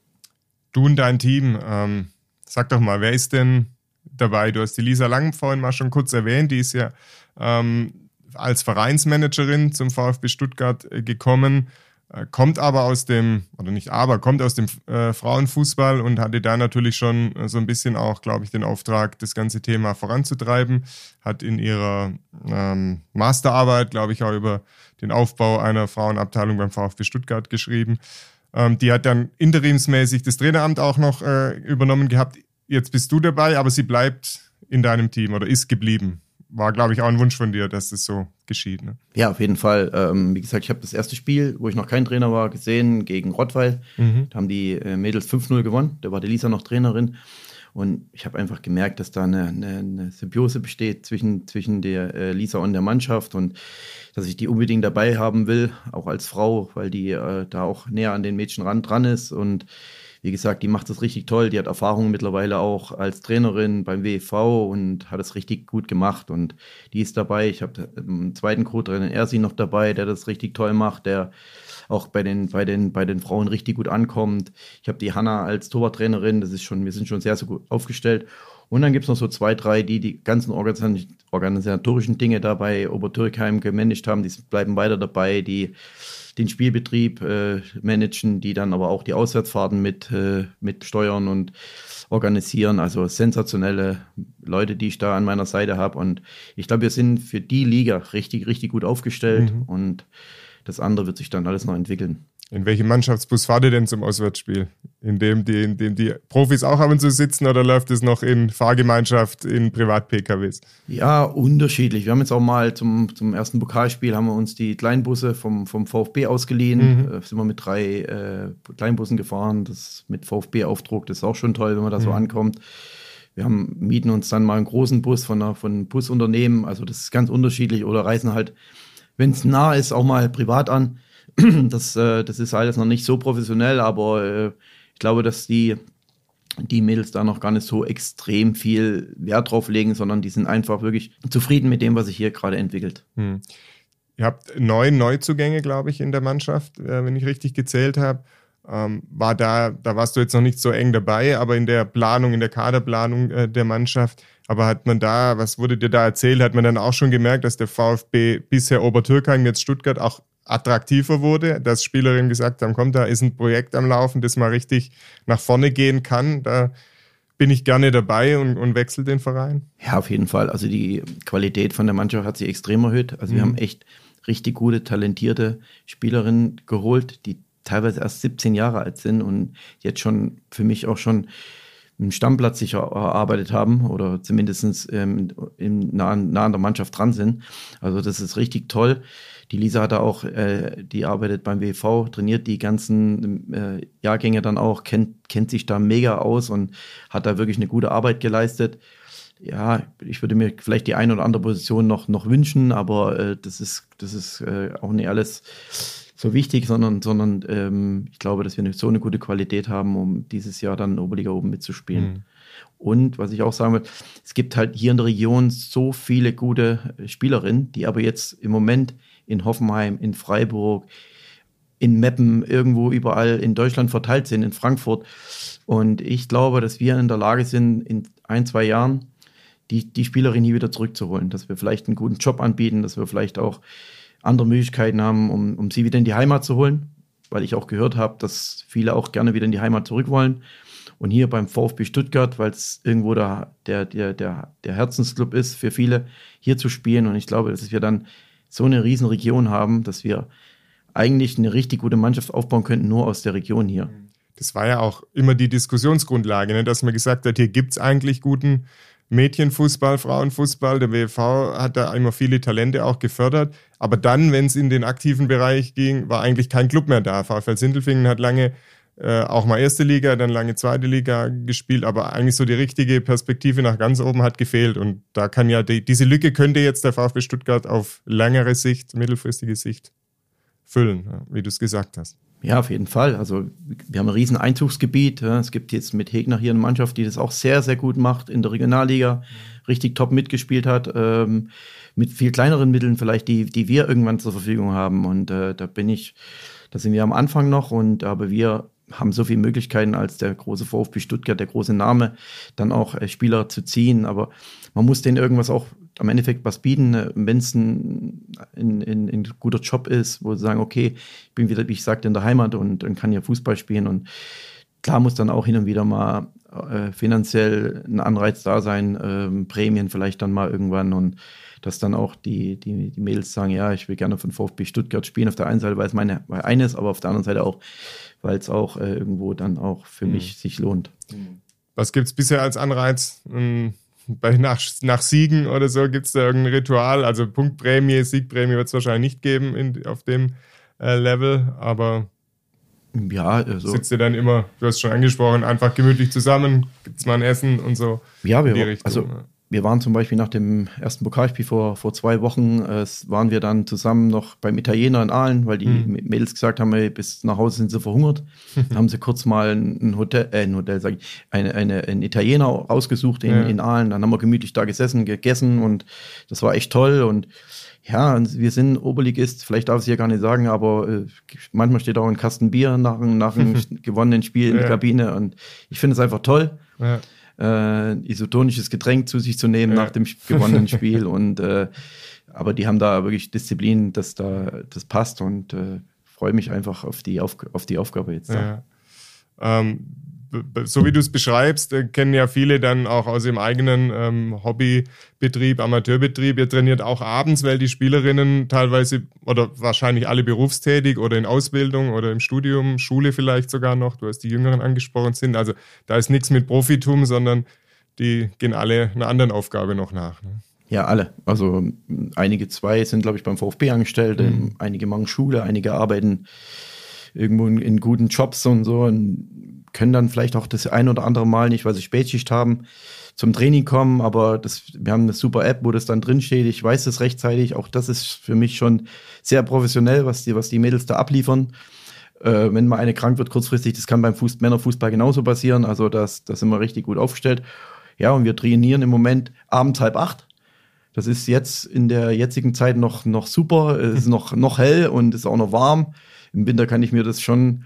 Du und dein Team, ähm, sag doch mal, wer ist denn dabei? Du hast die Lisa Lang vorhin mal schon kurz erwähnt, die ist ja ähm, als Vereinsmanagerin zum VfB Stuttgart äh, gekommen. Äh, kommt aber aus dem, oder nicht aber, kommt aus dem äh, Frauenfußball und hatte da natürlich schon äh, so ein bisschen auch, glaube ich, den Auftrag, das ganze Thema voranzutreiben. Hat in ihrer ähm, Masterarbeit, glaube ich, auch über den Aufbau einer Frauenabteilung beim VfB Stuttgart geschrieben. Ähm, die hat dann interimsmäßig das Traineramt auch noch äh, übernommen gehabt. Jetzt bist du dabei, aber sie bleibt in deinem Team oder ist geblieben war, glaube ich, auch ein Wunsch von dir, dass das so geschieht. Ne? Ja, auf jeden Fall. Ähm, wie gesagt, ich habe das erste Spiel, wo ich noch kein Trainer war, gesehen gegen Rottweil. Mhm. Da haben die äh, Mädels 5-0 gewonnen. Da war die Lisa noch Trainerin. Und ich habe einfach gemerkt, dass da eine, eine, eine, Symbiose besteht zwischen, zwischen der äh, Lisa und der Mannschaft und dass ich die unbedingt dabei haben will, auch als Frau, weil die äh, da auch näher an den Mädchen ran dran ist. Und wie gesagt, die macht das richtig toll. Die hat Erfahrung mittlerweile auch als Trainerin beim WV und hat es richtig gut gemacht. Und die ist dabei. Ich habe im zweiten Co-Trainer Ersi noch dabei, der das richtig toll macht, der auch bei den, bei den, bei den Frauen richtig gut ankommt. Ich habe die Hanna als Torwarttrainerin, das ist schon, wir sind schon sehr, sehr gut aufgestellt. Und dann gibt es noch so zwei, drei, die die ganzen organisatorischen Dinge dabei Obertürkheim gemanagt haben, die bleiben weiter dabei, die den Spielbetrieb äh, managen, die dann aber auch die Auswärtsfahrten mit, äh, mit steuern und organisieren. Also sensationelle Leute, die ich da an meiner Seite habe. Und ich glaube, wir sind für die Liga richtig, richtig gut aufgestellt. Mhm. Und das andere wird sich dann alles noch entwickeln. In welchem Mannschaftsbus fahrt ihr denn zum Auswärtsspiel? In dem, die, in dem die Profis auch ab und zu sitzen oder läuft es noch in Fahrgemeinschaft in Privat-PKWs? Ja, unterschiedlich. Wir haben jetzt auch mal zum, zum ersten Pokalspiel haben wir uns die Kleinbusse vom, vom VfB ausgeliehen. Mhm. Äh, sind wir mit drei äh, Kleinbussen gefahren. Das mit VfB-Aufdruck, das ist auch schon toll, wenn man da mhm. so ankommt. Wir haben, mieten uns dann mal einen großen Bus von, einer, von einem Busunternehmen. Also das ist ganz unterschiedlich. Oder reisen halt wenn es nah ist, auch mal privat an. Das, äh, das ist alles noch nicht so professionell, aber äh, ich glaube, dass die, die Mädels da noch gar nicht so extrem viel Wert drauf legen, sondern die sind einfach wirklich zufrieden mit dem, was sich hier gerade entwickelt. Hm. Ihr habt neun Neuzugänge, glaube ich, in der Mannschaft, äh, wenn ich richtig gezählt habe. Ähm, war da, da warst du jetzt noch nicht so eng dabei, aber in der Planung, in der Kaderplanung äh, der Mannschaft aber hat man da, was wurde dir da erzählt, hat man dann auch schon gemerkt, dass der VfB bisher Obertürkheim, jetzt Stuttgart auch attraktiver wurde, dass Spielerinnen gesagt haben, komm, da ist ein Projekt am Laufen, das mal richtig nach vorne gehen kann. Da bin ich gerne dabei und, und wechsle den Verein. Ja, auf jeden Fall. Also die Qualität von der Mannschaft hat sich extrem erhöht. Also wir mhm. haben echt richtig gute, talentierte Spielerinnen geholt, die teilweise erst 17 Jahre alt sind und jetzt schon für mich auch schon einen Stammplatz sich erarbeitet haben oder zumindest ähm, im, nah, nah an der Mannschaft dran sind. Also das ist richtig toll. Die Lisa hat da auch, äh, die arbeitet beim WV, trainiert die ganzen äh, Jahrgänge dann auch, kennt, kennt sich da mega aus und hat da wirklich eine gute Arbeit geleistet. Ja, ich würde mir vielleicht die eine oder andere Position noch, noch wünschen, aber äh, das ist, das ist äh, auch nicht alles so wichtig, sondern, sondern ähm, ich glaube, dass wir eine, so eine gute Qualität haben, um dieses Jahr dann Oberliga oben mitzuspielen. Mhm. Und was ich auch sagen will, es gibt halt hier in der Region so viele gute Spielerinnen, die aber jetzt im Moment in Hoffenheim, in Freiburg, in Meppen, irgendwo überall in Deutschland verteilt sind, in Frankfurt. Und ich glaube, dass wir in der Lage sind, in ein, zwei Jahren die, die Spielerin hier wieder zurückzuholen, dass wir vielleicht einen guten Job anbieten, dass wir vielleicht auch andere Möglichkeiten haben, um, um sie wieder in die Heimat zu holen, weil ich auch gehört habe, dass viele auch gerne wieder in die Heimat zurück wollen. Und hier beim VfB Stuttgart, weil es irgendwo der, der, der, der Herzensclub ist für viele, hier zu spielen. Und ich glaube, dass wir dann so eine riesen Region haben, dass wir eigentlich eine richtig gute Mannschaft aufbauen könnten, nur aus der Region hier. Das war ja auch immer die Diskussionsgrundlage, ne? dass man gesagt hat, hier gibt es eigentlich guten Mädchenfußball, Frauenfußball. Der WV hat da immer viele Talente auch gefördert. Aber dann, wenn es in den aktiven Bereich ging, war eigentlich kein Club mehr da. VfL Sindelfingen hat lange äh, auch mal erste Liga, dann lange zweite Liga gespielt, aber eigentlich so die richtige Perspektive nach ganz oben hat gefehlt. Und da kann ja die, diese Lücke könnte jetzt der VfB Stuttgart auf längere Sicht, mittelfristige Sicht füllen, wie du es gesagt hast. Ja, auf jeden Fall. Also wir haben ein riesen Einzugsgebiet. Es gibt jetzt mit Hegner hier eine Mannschaft, die das auch sehr, sehr gut macht in der Regionalliga, richtig top mitgespielt hat, ähm, mit viel kleineren Mitteln vielleicht, die, die wir irgendwann zur Verfügung haben. Und äh, da bin ich, da sind wir am Anfang noch und aber wir haben so viele Möglichkeiten als der große VfB Stuttgart, der große Name, dann auch äh, Spieler zu ziehen. Aber man muss denen irgendwas auch am Endeffekt was bieten, äh, wenn es ein, ein, ein, ein, guter Job ist, wo sie sagen, okay, ich bin wieder, wie ich sagte, in der Heimat und, und kann hier Fußball spielen. Und klar muss dann auch hin und wieder mal äh, finanziell ein Anreiz da sein, ähm, Prämien vielleicht dann mal irgendwann und dass dann auch die, die, die Mädels sagen, ja, ich will gerne von VfB Stuttgart spielen. Auf der einen Seite, weil es meine weil eines, aber auf der anderen Seite auch, weil es auch äh, irgendwo dann auch für mhm. mich sich lohnt. Was gibt es bisher als Anreiz? Ähm, bei nach, nach Siegen oder so gibt es da irgendein Ritual? Also Punktprämie, Siegprämie wird es wahrscheinlich nicht geben in, auf dem äh, Level, aber Ja, also. Sitzt ihr dann immer, du hast schon angesprochen, einfach gemütlich zusammen, gibt es mal ein Essen und so. Ja, wir, Richtung, also ja wir waren zum Beispiel nach dem ersten Pokalspiel vor, vor zwei Wochen, äh, waren wir dann zusammen noch beim Italiener in Aalen, weil die mhm. Mädels gesagt haben, ey, bis nach Hause sind sie verhungert. Dann haben sie kurz mal ein Hotel, äh, ein Hotel, sag ich, eine, eine, einen Italiener ausgesucht in, ja. in Aalen. Dann haben wir gemütlich da gesessen, gegessen und das war echt toll und ja, wir sind Oberligist, vielleicht darf ich es hier gar nicht sagen, aber äh, manchmal steht auch ein Kasten Bier nach, nach einem gewonnenen Spiel in ja. der Kabine und ich finde es einfach toll. Ja äh, isotonisches Getränk zu sich zu nehmen ja. nach dem gewonnenen Spiel. Und äh, aber die haben da wirklich Disziplin, dass da das passt und äh, freue mich einfach auf die, auf, auf die Aufgabe jetzt. Ja. Ähm, so wie du es beschreibst, äh, kennen ja viele dann auch aus ihrem eigenen ähm, Hobbybetrieb, Amateurbetrieb. Ihr trainiert auch abends, weil die Spielerinnen teilweise oder wahrscheinlich alle berufstätig oder in Ausbildung oder im Studium, Schule vielleicht sogar noch. Du hast die Jüngeren angesprochen sind. Also da ist nichts mit Profitum, sondern die gehen alle einer anderen Aufgabe noch nach. Ne? Ja, alle. Also einige zwei sind, glaube ich, beim VfB angestellt, mhm. einige machen Schule, einige arbeiten irgendwo in, in, guten Jobs und so und können dann vielleicht auch das ein oder andere Mal nicht, weil sie Spätschicht haben, zum Training kommen, aber das, wir haben eine super App, wo das dann drin steht. Ich weiß es rechtzeitig. Auch das ist für mich schon sehr professionell, was die, was die Mädels da abliefern. Äh, wenn mal eine krank wird kurzfristig, das kann beim Fuß Männerfußball genauso passieren. Also das, das sind wir richtig gut aufgestellt. Ja, und wir trainieren im Moment abends halb acht. Das ist jetzt in der jetzigen Zeit noch, noch super. Es ist noch, noch hell und ist auch noch warm. Im Winter kann ich mir das schon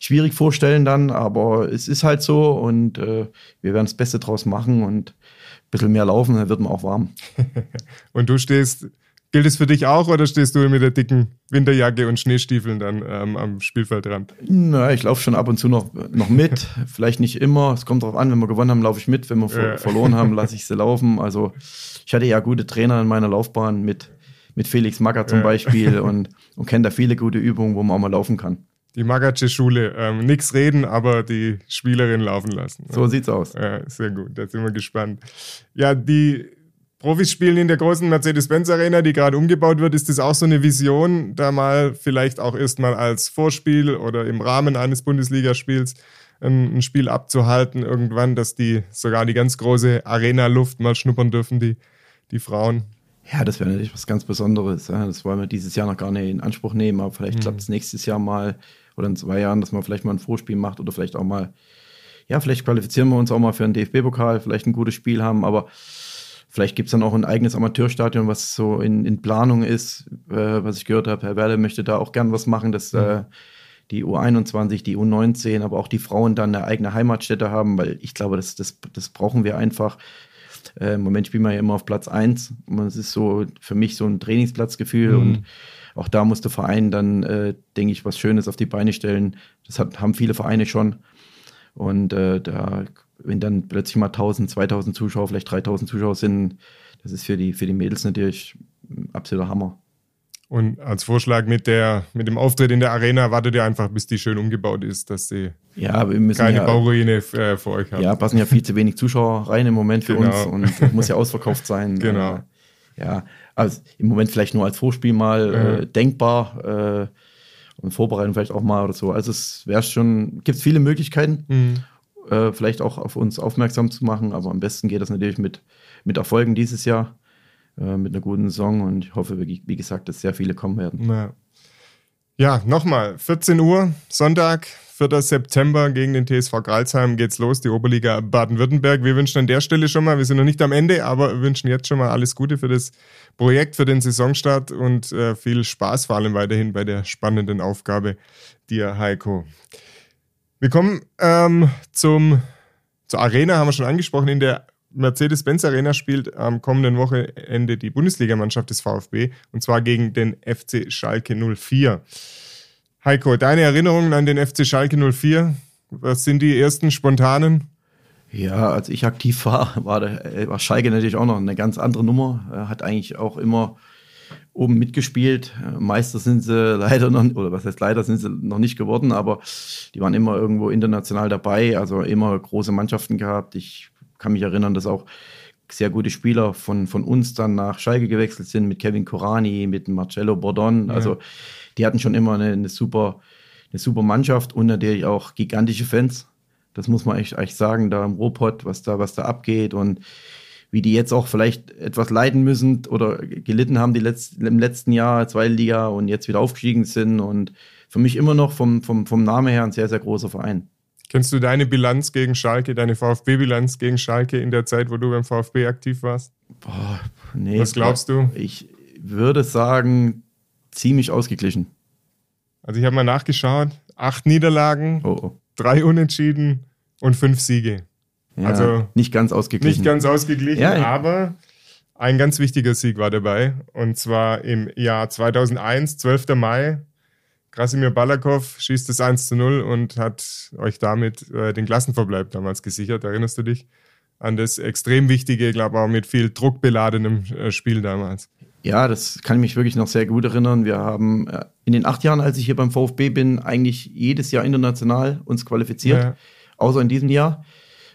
schwierig vorstellen dann, aber es ist halt so und äh, wir werden das Beste draus machen und ein bisschen mehr laufen, dann wird man auch warm. und du stehst, gilt es für dich auch oder stehst du mit der dicken Winterjacke und Schneestiefeln dann ähm, am Spielfeldrand? Na, ich laufe schon ab und zu noch, noch mit. Vielleicht nicht immer. Es kommt darauf an, wenn wir gewonnen haben, laufe ich mit. Wenn wir ja. verloren haben, lasse ich sie laufen. Also ich hatte ja gute Trainer in meiner Laufbahn mit mit Felix Magger zum ja. Beispiel und, und kenne da viele gute Übungen, wo man auch mal laufen kann. Die Magatsche Schule. Ähm, nichts reden, aber die Spielerin laufen lassen. So sieht's aus. Ja, sehr gut, da sind wir gespannt. Ja, die Profis spielen in der großen Mercedes-Benz Arena, die gerade umgebaut wird. Ist das auch so eine Vision, da mal vielleicht auch erstmal als Vorspiel oder im Rahmen eines Bundesligaspiels ein, ein Spiel abzuhalten, irgendwann, dass die sogar die ganz große Arena-Luft mal schnuppern dürfen, die, die Frauen? Ja, das wäre natürlich was ganz Besonderes. Das wollen wir dieses Jahr noch gar nicht in Anspruch nehmen, aber vielleicht mhm. klappt es nächstes Jahr mal oder in zwei Jahren, dass man vielleicht mal ein Vorspiel macht oder vielleicht auch mal, ja, vielleicht qualifizieren wir uns auch mal für einen DFB-Pokal, vielleicht ein gutes Spiel haben, aber vielleicht gibt es dann auch ein eigenes Amateurstadion, was so in, in Planung ist, äh, was ich gehört habe. Herr Werle möchte da auch gern was machen, dass mhm. äh, die U21, die U19, aber auch die Frauen dann eine eigene Heimatstätte haben, weil ich glaube, das, das, das brauchen wir einfach. Äh, Im Moment spielen wir ja immer auf Platz 1. Es ist so für mich so ein Trainingsplatzgefühl mhm. und auch da muss der Verein dann, äh, denke ich, was Schönes auf die Beine stellen. Das hat, haben viele Vereine schon. Und äh, da, wenn dann plötzlich mal 1000, 2000 Zuschauer, vielleicht 3000 Zuschauer sind, das ist für die, für die Mädels natürlich absoluter Hammer. Und als Vorschlag mit, der, mit dem Auftritt in der Arena wartet ihr einfach, bis die schön umgebaut ist, dass sie ja, wir müssen keine ja, Bauruine äh, für euch haben. Ja, passen ja viel zu wenig Zuschauer rein im Moment für genau. uns und muss ja ausverkauft sein. Genau. Äh, ja, also im Moment vielleicht nur als Vorspiel mal äh, denkbar äh, und vorbereiten vielleicht auch mal oder so. Also es wäre schon, gibt es viele Möglichkeiten, mhm. Äh, vielleicht auch auf uns aufmerksam zu machen, aber am besten geht das natürlich mit, mit Erfolgen dieses Jahr. Äh, mit einer guten Saison und ich hoffe, wie, wie gesagt, dass sehr viele kommen werden. Ja, ja nochmal, 14 Uhr, Sonntag, 4. September gegen den TSV Gralsheim geht's los, die Oberliga Baden-Württemberg. Wir wünschen an der Stelle schon mal, wir sind noch nicht am Ende, aber wünschen jetzt schon mal alles Gute für das Projekt, für den Saisonstart und äh, viel Spaß vor allem weiterhin bei der spannenden Aufgabe dir, Heiko. Wir kommen ähm, zum, zur Arena, haben wir schon angesprochen, in der Mercedes-Benz Arena spielt am kommenden Wochenende die Bundesligamannschaft des VfB und zwar gegen den FC Schalke 04. Heiko, deine Erinnerungen an den FC Schalke 04? Was sind die ersten spontanen? Ja, als ich aktiv war, war, der, war Schalke natürlich auch noch eine ganz andere Nummer. Er hat eigentlich auch immer oben mitgespielt. Meister sind sie leider noch, oder was heißt leider, sind sie noch nicht geworden, aber die waren immer irgendwo international dabei, also immer große Mannschaften gehabt. Ich kann mich erinnern, dass auch sehr gute Spieler von, von uns dann nach Schalke gewechselt sind, mit Kevin Korani, mit Marcello Bordon. Ja. Also die hatten schon immer eine, eine super eine super Mannschaft und natürlich auch gigantische Fans. Das muss man echt, echt sagen, da im Robot, was da, was da abgeht und wie die jetzt auch vielleicht etwas leiden müssen oder gelitten haben die letzten, im letzten Jahr, zweite Liga und jetzt wieder aufgestiegen sind. Und für mich immer noch vom, vom, vom Namen her ein sehr, sehr großer Verein. Kennst du deine Bilanz gegen Schalke, deine VfB-Bilanz gegen Schalke in der Zeit, wo du beim VfB aktiv warst? Boah, nee, Was glaubst du? Ich würde sagen, ziemlich ausgeglichen. Also ich habe mal nachgeschaut, acht Niederlagen, Oh, oh. drei Unentschieden und fünf Siege. Ja, Also nicht ganz ausgeglichen. Nicht ganz ausgeglichen, Ja, aber ein ganz wichtiger Sieg war dabei. Und zwar im Jahr 2001, 12. Mai. Krasimir Balakov schießt das 1 zu 0 und hat euch damit äh, den Klassenverbleib damals gesichert. Erinnerst du dich an das extrem wichtige, glaube auch mit viel Druck beladenem äh, Spiel damals? Ja, das kann ich mich wirklich noch sehr gut erinnern. Wir haben äh, in den acht Jahren, als ich hier beim VfB bin, eigentlich jedes Jahr international uns qualifiziert, Ja. außer in diesem Jahr.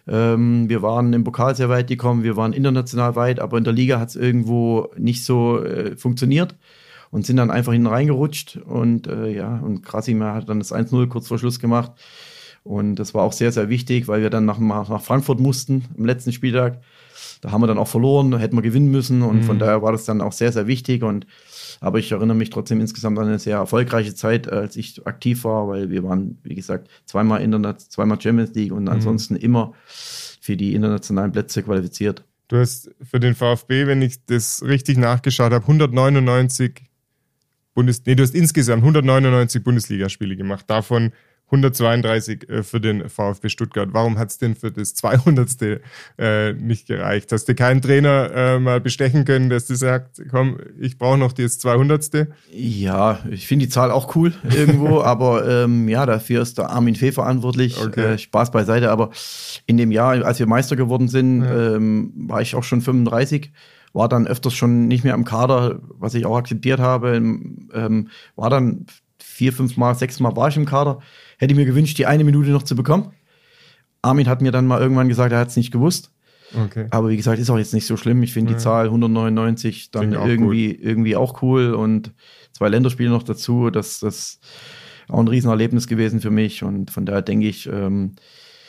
Ähm, wir waren im Pokal sehr weit gekommen, wir waren international weit, aber in der Liga hat es irgendwo nicht so äh, funktioniert und sind dann einfach hinten reingerutscht. Und äh, ja, und Krasimir hat dann das 1-0 kurz vor Schluss gemacht. Und das war auch sehr, sehr wichtig, weil wir dann nach, nach Frankfurt mussten am letzten Spieltag. Da haben wir dann auch verloren, da hätten wir gewinnen müssen. Und von daher war das dann auch sehr, sehr wichtig. Und aber ich erinnere mich trotzdem insgesamt an eine sehr erfolgreiche Zeit, als ich aktiv war, weil wir waren, wie gesagt, zweimal Internet, zweimal Champions League und ansonsten immer für die internationalen Plätze qualifiziert. Du hast für den VfB, wenn ich das richtig nachgeschaut habe, 199 Bundes nee, du hast insgesamt 199 Bundesligaspiele gemacht, davon 132 äh, für den VfB Stuttgart. Warum hat es denn für das 200. Äh, nicht gereicht? Hast du keinen Trainer äh, mal bestechen können, dass du sagt, komm, ich brauche noch das 200. Ja, ich finde die Zahl auch cool irgendwo, aber ähm, ja, dafür ist der Armin Fee verantwortlich. Okay. Äh, Spaß beiseite, aber in dem Jahr, als wir Meister geworden sind, ähm, war ich auch schon 35, war dann öfters schon nicht mehr am Kader, was ich auch akzeptiert habe. Ähm, war dann vier, fünf Mal, sechs Mal war ich im Kader. Hätte ich mir gewünscht, die eine Minute noch zu bekommen. Armin hat mir dann mal irgendwann gesagt, er hat es nicht gewusst. Okay. Aber wie gesagt, ist auch jetzt nicht so schlimm. Ich finde die Zahl 199 dann irgendwie, irgendwie auch cool und zwei Länderspiele noch dazu. Das das auch ein Riesenerlebnis gewesen für mich und von daher denke ich, ähm,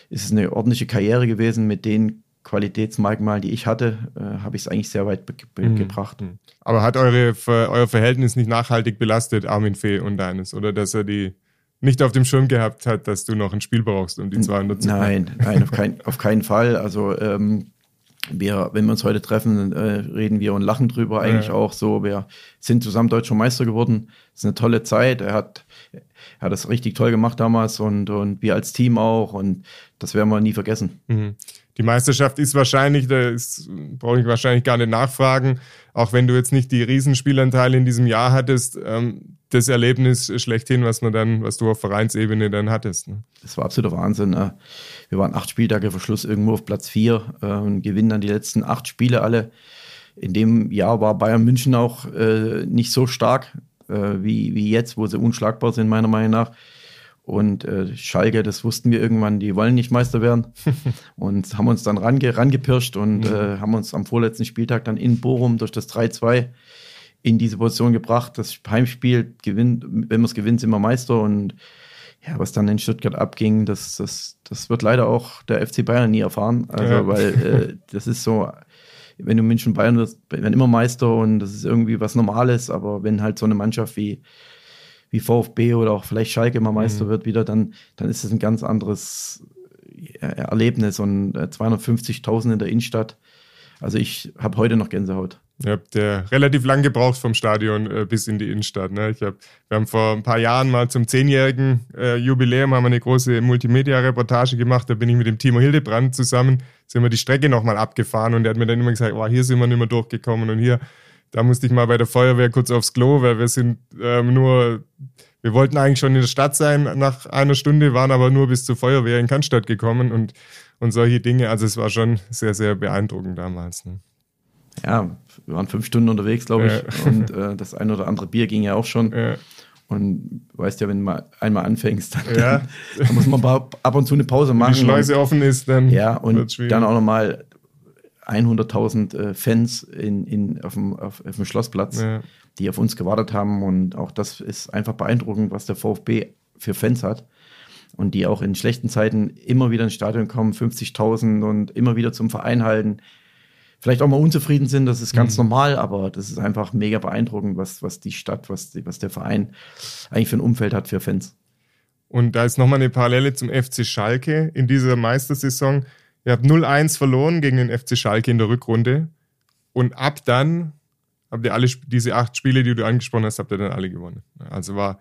ist es eine ordentliche Karriere gewesen mit den Qualitätsmerkmalen, die ich hatte, äh, habe ich es eigentlich sehr weit be Mhm. gebracht. Aber hat eure, euer Verhältnis nicht nachhaltig belastet, Armin Fee und deines? Oder dass er die nicht auf dem Schirm gehabt hat, dass du noch ein Spiel brauchst, um die 200 zu Nein, nein, auf, kein, auf keinen Fall. Also ähm, wir, wenn wir uns heute treffen, äh, reden wir und lachen drüber eigentlich Ja. auch so. Wir sind zusammen deutscher Meister geworden. Das ist eine tolle Zeit. Er hat, er hat das richtig toll gemacht damals und, und wir als Team auch. Und das werden wir nie vergessen. Mhm. Die Meisterschaft ist wahrscheinlich, da brauche ich wahrscheinlich gar nicht nachfragen, auch wenn du jetzt nicht die Riesenspielanteile in diesem Jahr hattest, ähm, das Erlebnis schlechthin, was man dann, was du auf Vereinsebene dann hattest. Ne? Das war absoluter Wahnsinn. äh. Wir waren acht Spieltage vor Schluss irgendwo auf Platz vier äh, und gewinnen dann die letzten acht Spiele alle. In dem Jahr war Bayern München auch äh, nicht so stark äh, wie, wie jetzt, wo sie unschlagbar sind, meiner Meinung nach. Und äh, Schalke, das wussten wir irgendwann, die wollen nicht Meister werden. und haben uns dann range, rangepirscht und äh, haben uns am vorletzten Spieltag dann in Bochum durch das 3-2 in diese Position gebracht. Das Heimspiel gewinnt, wenn wir es gewinnen, sind wir Meister. Und ja, was dann in Stuttgart abging, das, das, das wird leider auch der FC Bayern nie erfahren. Also, Ja. weil äh, das ist so, wenn du München Bayern wirst, werden immer Meister und das ist irgendwie was Normales, aber wenn halt so eine Mannschaft wie, wie VfB oder auch vielleicht Schalke mal Meister wird wieder, dann, dann ist es ein ganz anderes äh, Erlebnis und äh, 250.000 in der Innenstadt. Also ich habe heute noch Gänsehaut. Ihr habt ja relativ lang gebraucht vom Stadion äh, bis in die Innenstadt. Ne? Ich hab, wir haben vor ein paar Jahren mal zum zehnjährigen äh, Jubiläum haben wir eine große Multimedia-Reportage gemacht. Da bin ich mit dem Timo Hildebrand zusammen, sind wir die Strecke nochmal abgefahren und der hat mir dann immer gesagt, oh, hier sind wir nicht mehr durchgekommen und hier, da musste ich mal bei der Feuerwehr kurz aufs Klo, weil wir sind ähm, nur, wir wollten eigentlich schon in der Stadt sein nach einer Stunde, waren aber nur bis zur Feuerwehr in Cannstatt gekommen und, und solche Dinge. Also es war schon sehr, sehr beeindruckend damals. Ne? Ja, wir waren fünf Stunden unterwegs, glaube ich. Ja. Und äh, das ein oder andere Bier ging ja auch schon. Ja. Und du weißt ja, wenn du mal einmal anfängst, dann, Ja. dann muss man ab und zu eine Pause machen. die Schleuse offen ist, dann ja, und schwierig. dann auch nochmal 100.000 äh, Fans in, in, auf, dem, auf, auf dem Schlossplatz, Ja. die auf uns gewartet haben. Und auch das ist einfach beeindruckend, was der VfB für Fans hat und die auch in schlechten Zeiten immer wieder ins Stadion kommen, 50.000 und immer wieder zum Verein halten. Vielleicht auch mal unzufrieden sind, das ist ganz mhm. normal, aber das ist einfach mega beeindruckend, was, was die Stadt, was, die, was der Verein eigentlich für ein Umfeld hat für Fans. Und da ist nochmal eine Parallele zum FC Schalke in dieser Meistersaison. Ihr habt 0-1 verloren gegen den FC Schalke in der Rückrunde. Und ab dann habt ihr alle diese acht Spiele, die du angesprochen hast, habt ihr dann alle gewonnen. Also war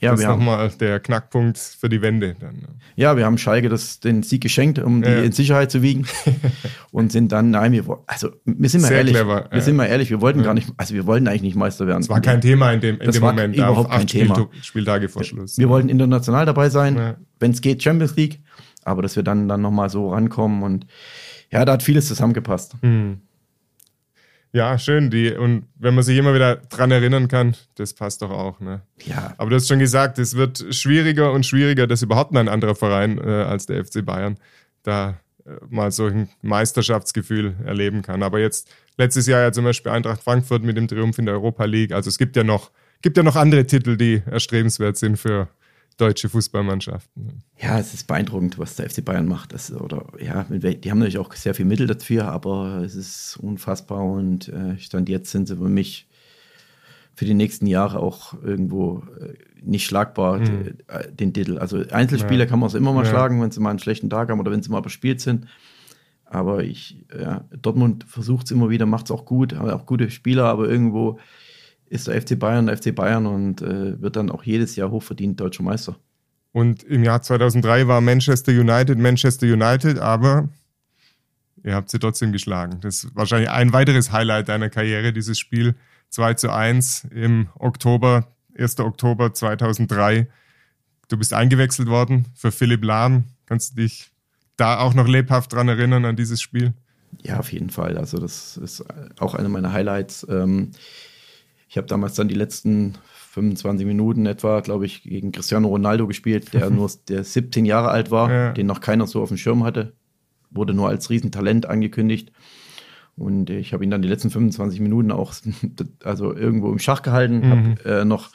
ja, das nochmal der Knackpunkt für die Wende. Dann. Ja, wir haben Schalke das, den Sieg geschenkt, um die in Sicherheit zu wiegen. und sind dann, nein, wir, also wir sind mal Sehr ehrlich, clever. wir ja. sind mal ehrlich, wir wollten ja. gar nicht, also wir wollten eigentlich nicht Meister werden. Das war kein Thema in dem, in das dem Moment, überhaupt kein Thema. Spieltage vor Schluss. Wir wollten international dabei sein, ja. wenn es geht, Champions League, aber dass wir dann, dann nochmal so rankommen und ja, da hat vieles zusammengepasst. Mhm. Ja, schön. Die, und wenn man sich immer wieder dran erinnern kann, das passt doch auch. Ne? Ja. Aber du hast schon gesagt, es wird schwieriger und schwieriger, dass überhaupt ein anderer Verein äh, als der FC Bayern da äh, mal so ein Meisterschaftsgefühl erleben kann. Aber jetzt letztes Jahr ja zum Beispiel Eintracht Frankfurt mit dem Triumph in der Europa League. Also es gibt ja noch, gibt ja noch andere Titel, die erstrebenswert sind für deutsche Fußballmannschaften. Ja, es ist beeindruckend, was der FC Bayern macht. Das, oder, ja, die haben natürlich auch sehr viel Mittel dafür, aber es ist unfassbar und äh, Stand jetzt sind sie für mich für die nächsten Jahre auch irgendwo äh, nicht schlagbar, mhm. den, äh, den Titel. Also Einzelspieler ja. kann man es immer mal ja. schlagen, wenn sie mal einen schlechten Tag haben oder wenn sie mal bespielt sind. Aber ich, ja, Dortmund versucht es immer wieder, macht es auch gut, haben auch gute Spieler, aber irgendwo ist der FC Bayern der FC Bayern und äh, wird dann auch jedes Jahr hochverdient deutscher Meister. Und im Jahr 2003 war Manchester United Manchester United, aber ihr habt sie trotzdem geschlagen. Das ist wahrscheinlich ein weiteres Highlight deiner Karriere, dieses Spiel 2 zu 1 im Oktober, 1. Oktober 2003. Du bist eingewechselt worden für Philipp Lahm. Kannst du dich da auch noch lebhaft dran erinnern an dieses Spiel? Ja, auf jeden Fall. Also das ist auch eine meiner Highlights. Ähm, ich habe damals dann die letzten 25 Minuten etwa, glaube ich, gegen Cristiano Ronaldo gespielt, der nur der 17 Jahre alt war, ja. den noch keiner so auf dem Schirm hatte. Wurde nur als Riesentalent angekündigt. Und ich habe ihn dann die letzten 25 Minuten auch also irgendwo im Schach gehalten, mhm. habe äh, noch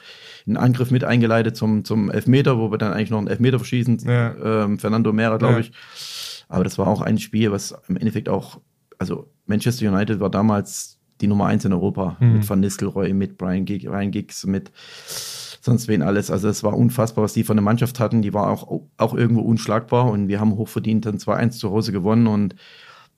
einen Angriff mit eingeleitet zum, zum Elfmeter, wo wir dann eigentlich noch einen Elfmeter verschießen. Ja. Ähm, Fernando Mera, glaube ja. ich. Aber das war auch ein Spiel, was im Endeffekt auch, also Manchester United war damals die Nummer eins in Europa mhm. mit Van Nistelrooy, mit Brian Gig, Ryan Giggs, mit sonst wen alles. Also es war unfassbar, was die von der Mannschaft hatten. Die war auch, auch irgendwo unschlagbar und wir haben hochverdient dann 2-1 zu Hause gewonnen und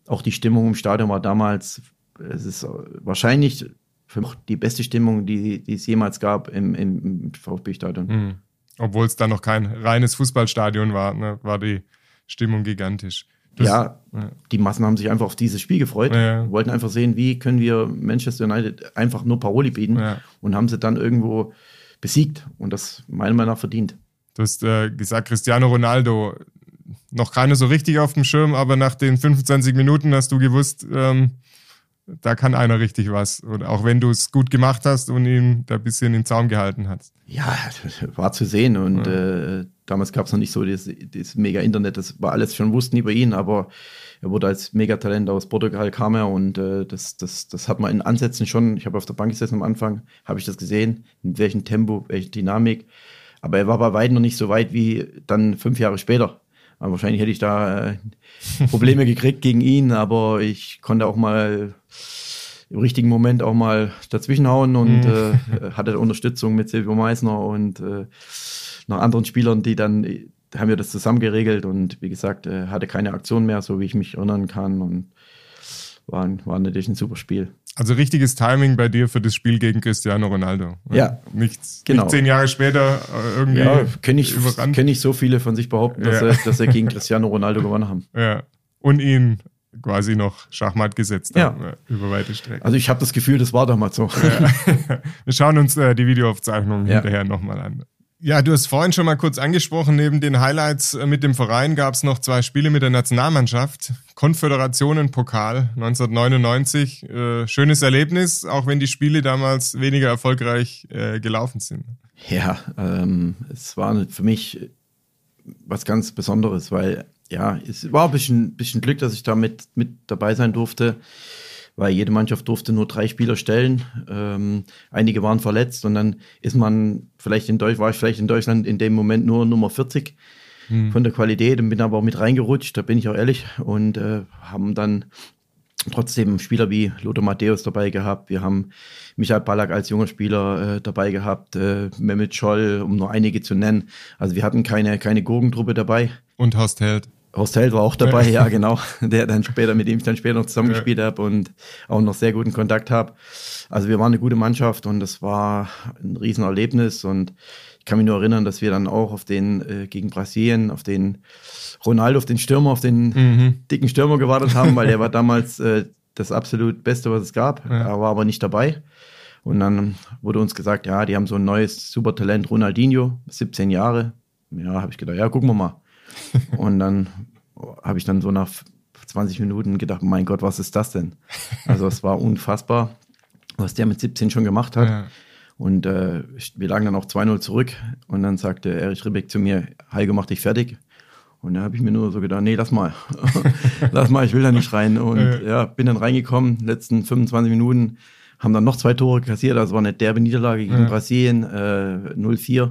auch die Stimmung im Stadion war damals, es ist wahrscheinlich für mich die beste Stimmung, die, die es jemals gab im, im VfB-Stadion. Mhm. Obwohl es da noch kein reines Fußballstadion war, ne, war die Stimmung gigantisch. Das, ja, ja, die Massen haben sich einfach auf dieses Spiel gefreut, ja. wollten einfach sehen, wie können wir Manchester United einfach nur Paroli bieten ja. und haben sie dann irgendwo besiegt und das meiner Meinung nach verdient. Du hast äh, gesagt, Cristiano Ronaldo, noch keine so richtig auf dem Schirm, aber nach den 25 Minuten hast du gewusst, ähm, da kann einer richtig was. Und auch wenn du es gut gemacht hast und ihn da ein bisschen in den Zaum gehalten hast. Ja, war zu sehen. Und ja. äh, damals gab es noch nicht so das, das Mega-Internet, das war alles schon wussten über ihn, aber er wurde als Megatalent aus Portugal kam er und äh, das, das, das hat man in Ansätzen schon, ich habe auf der Bank gesessen am Anfang, habe ich das gesehen, in welchem Tempo, welche Dynamik. Aber er war bei weitem noch nicht so weit wie dann fünf Jahre später. Wahrscheinlich hätte ich da äh, Probleme gekriegt gegen ihn, aber ich konnte auch mal im richtigen Moment auch mal dazwischenhauen und mhm. äh, hatte Unterstützung mit Silvio Meissner und äh, noch anderen Spielern, die dann haben wir das zusammen geregelt und wie gesagt, äh, hatte keine Aktion mehr, so wie ich mich erinnern kann und war, war natürlich ein super Spiel. Also richtiges Timing bei dir für das Spiel gegen Cristiano Ronaldo. Ja. Nichts, genau. Nicht zehn Jahre später äh, irgendwie. Ja, kenne ich, kenn ich so viele von sich behaupten, dass, ja. er, dass er gegen Cristiano Ronaldo gewonnen haben. Ja. Und ihn quasi noch Schachmatt gesetzt ja. haben, äh, über weite Strecken. Also ich habe das Gefühl, das war damals so. Ja. Wir schauen uns äh, die Videoaufzeichnung ja. hinterher nochmal an. Ja, du hast vorhin schon mal kurz angesprochen, neben den Highlights äh, mit dem Verein gab es noch zwei Spiele mit der Nationalmannschaft. Konföderationenpokal 1999. Äh, schönes Erlebnis, auch wenn die Spiele damals weniger erfolgreich äh, gelaufen sind. Ja, ähm, es war für mich was ganz Besonderes, weil ja, es war ein bisschen, bisschen Glück, dass ich da mit, mit dabei sein durfte weil jede Mannschaft durfte nur drei Spieler stellen. Ähm, einige waren verletzt und dann ist man vielleicht in Deutschland, war ich vielleicht in Deutschland in dem Moment nur Nummer 40 hm. von der Qualität und bin aber auch mit reingerutscht, da bin ich auch ehrlich und äh, haben dann trotzdem Spieler wie Lothar Matthäus dabei gehabt. Wir haben Michael Ballack als junger Spieler äh, dabei gehabt, äh, Mehmet Scholl, um nur einige zu nennen. Also wir hatten keine, keine Gurkentruppe dabei. Und Horst Held. Horst Held war auch dabei, ja, ja genau. Der dann später, mit dem ich dann später noch zusammengespielt ja. habe und auch noch sehr guten Kontakt habe. Also wir waren eine gute Mannschaft und das war ein Riesenerlebnis und ich kann mich nur erinnern, dass wir dann auch auf den äh, gegen Brasilien, auf den Ronaldo, auf den Stürmer, auf den mhm. dicken Stürmer gewartet haben, weil der war damals äh, das absolut Beste, was es gab. Ja. Er war aber nicht dabei. Und dann wurde uns gesagt, ja, die haben so ein neues Supertalent, Ronaldinho, 17 Jahre. Ja, habe ich gedacht, ja, gucken wir mal. und dann habe ich dann so nach 20 Minuten gedacht, mein Gott, was ist das denn? Also es war unfassbar, was der mit 17 schon gemacht hat. Ja. Und äh, wir lagen dann auch 2-0 zurück und dann sagte Erich Ribbeck zu mir, Heike, mach dich fertig. Und da habe ich mir nur so gedacht, nee, lass mal. lass mal, ich will da nicht rein. Und ja, bin dann reingekommen, letzten 25 Minuten, haben dann noch zwei Tore kassiert. Das war eine derbe Niederlage gegen ja. Brasilien, äh, 0-4.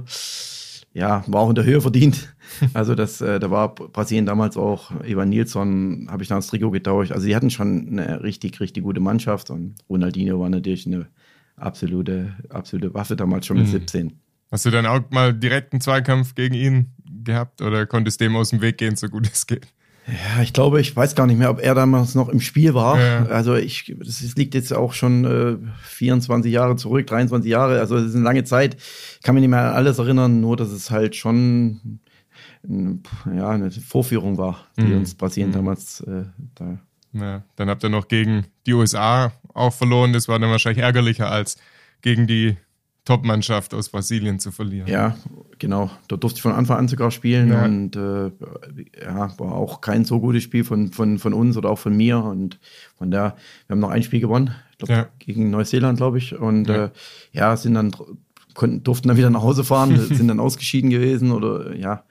Ja, war auch in der Höhe verdient. Also das, äh, da war Brasilien damals auch, Ivan Nilsson, habe ich dann das Trikot getauscht. Also sie hatten schon eine richtig, richtig gute Mannschaft und Ronaldinho war natürlich eine absolute, absolute Waffe damals schon mit mhm. 17. Hast du dann auch mal direkt einen Zweikampf gegen ihn gehabt oder konntest dem aus dem Weg gehen, so gut es geht? Ja, ich glaube, ich weiß gar nicht mehr, ob er damals noch im Spiel war. Ja. Also ich, das liegt jetzt auch schon äh, 24 Jahre zurück, 23 Jahre. Also es ist eine lange Zeit. Ich kann mich nicht mehr an alles erinnern, nur dass es halt schon ja, eine Vorführung war, die mhm. uns Brasilien mhm. damals äh, da. Ja, dann habt ihr noch gegen die USA auch verloren. Das war dann wahrscheinlich ärgerlicher als gegen die Top-Mannschaft aus Brasilien zu verlieren. Ja, genau. Da durfte ich von Anfang an sogar spielen ja. und äh, ja, war auch kein so gutes Spiel von, von, von uns oder auch von mir. Und von da, wir haben noch ein Spiel gewonnen, glaub, ja. gegen Neuseeland, glaube ich. Und ja. Äh, ja, sind dann konnten, durften dann wieder nach Hause fahren, sind dann ausgeschieden gewesen oder ja.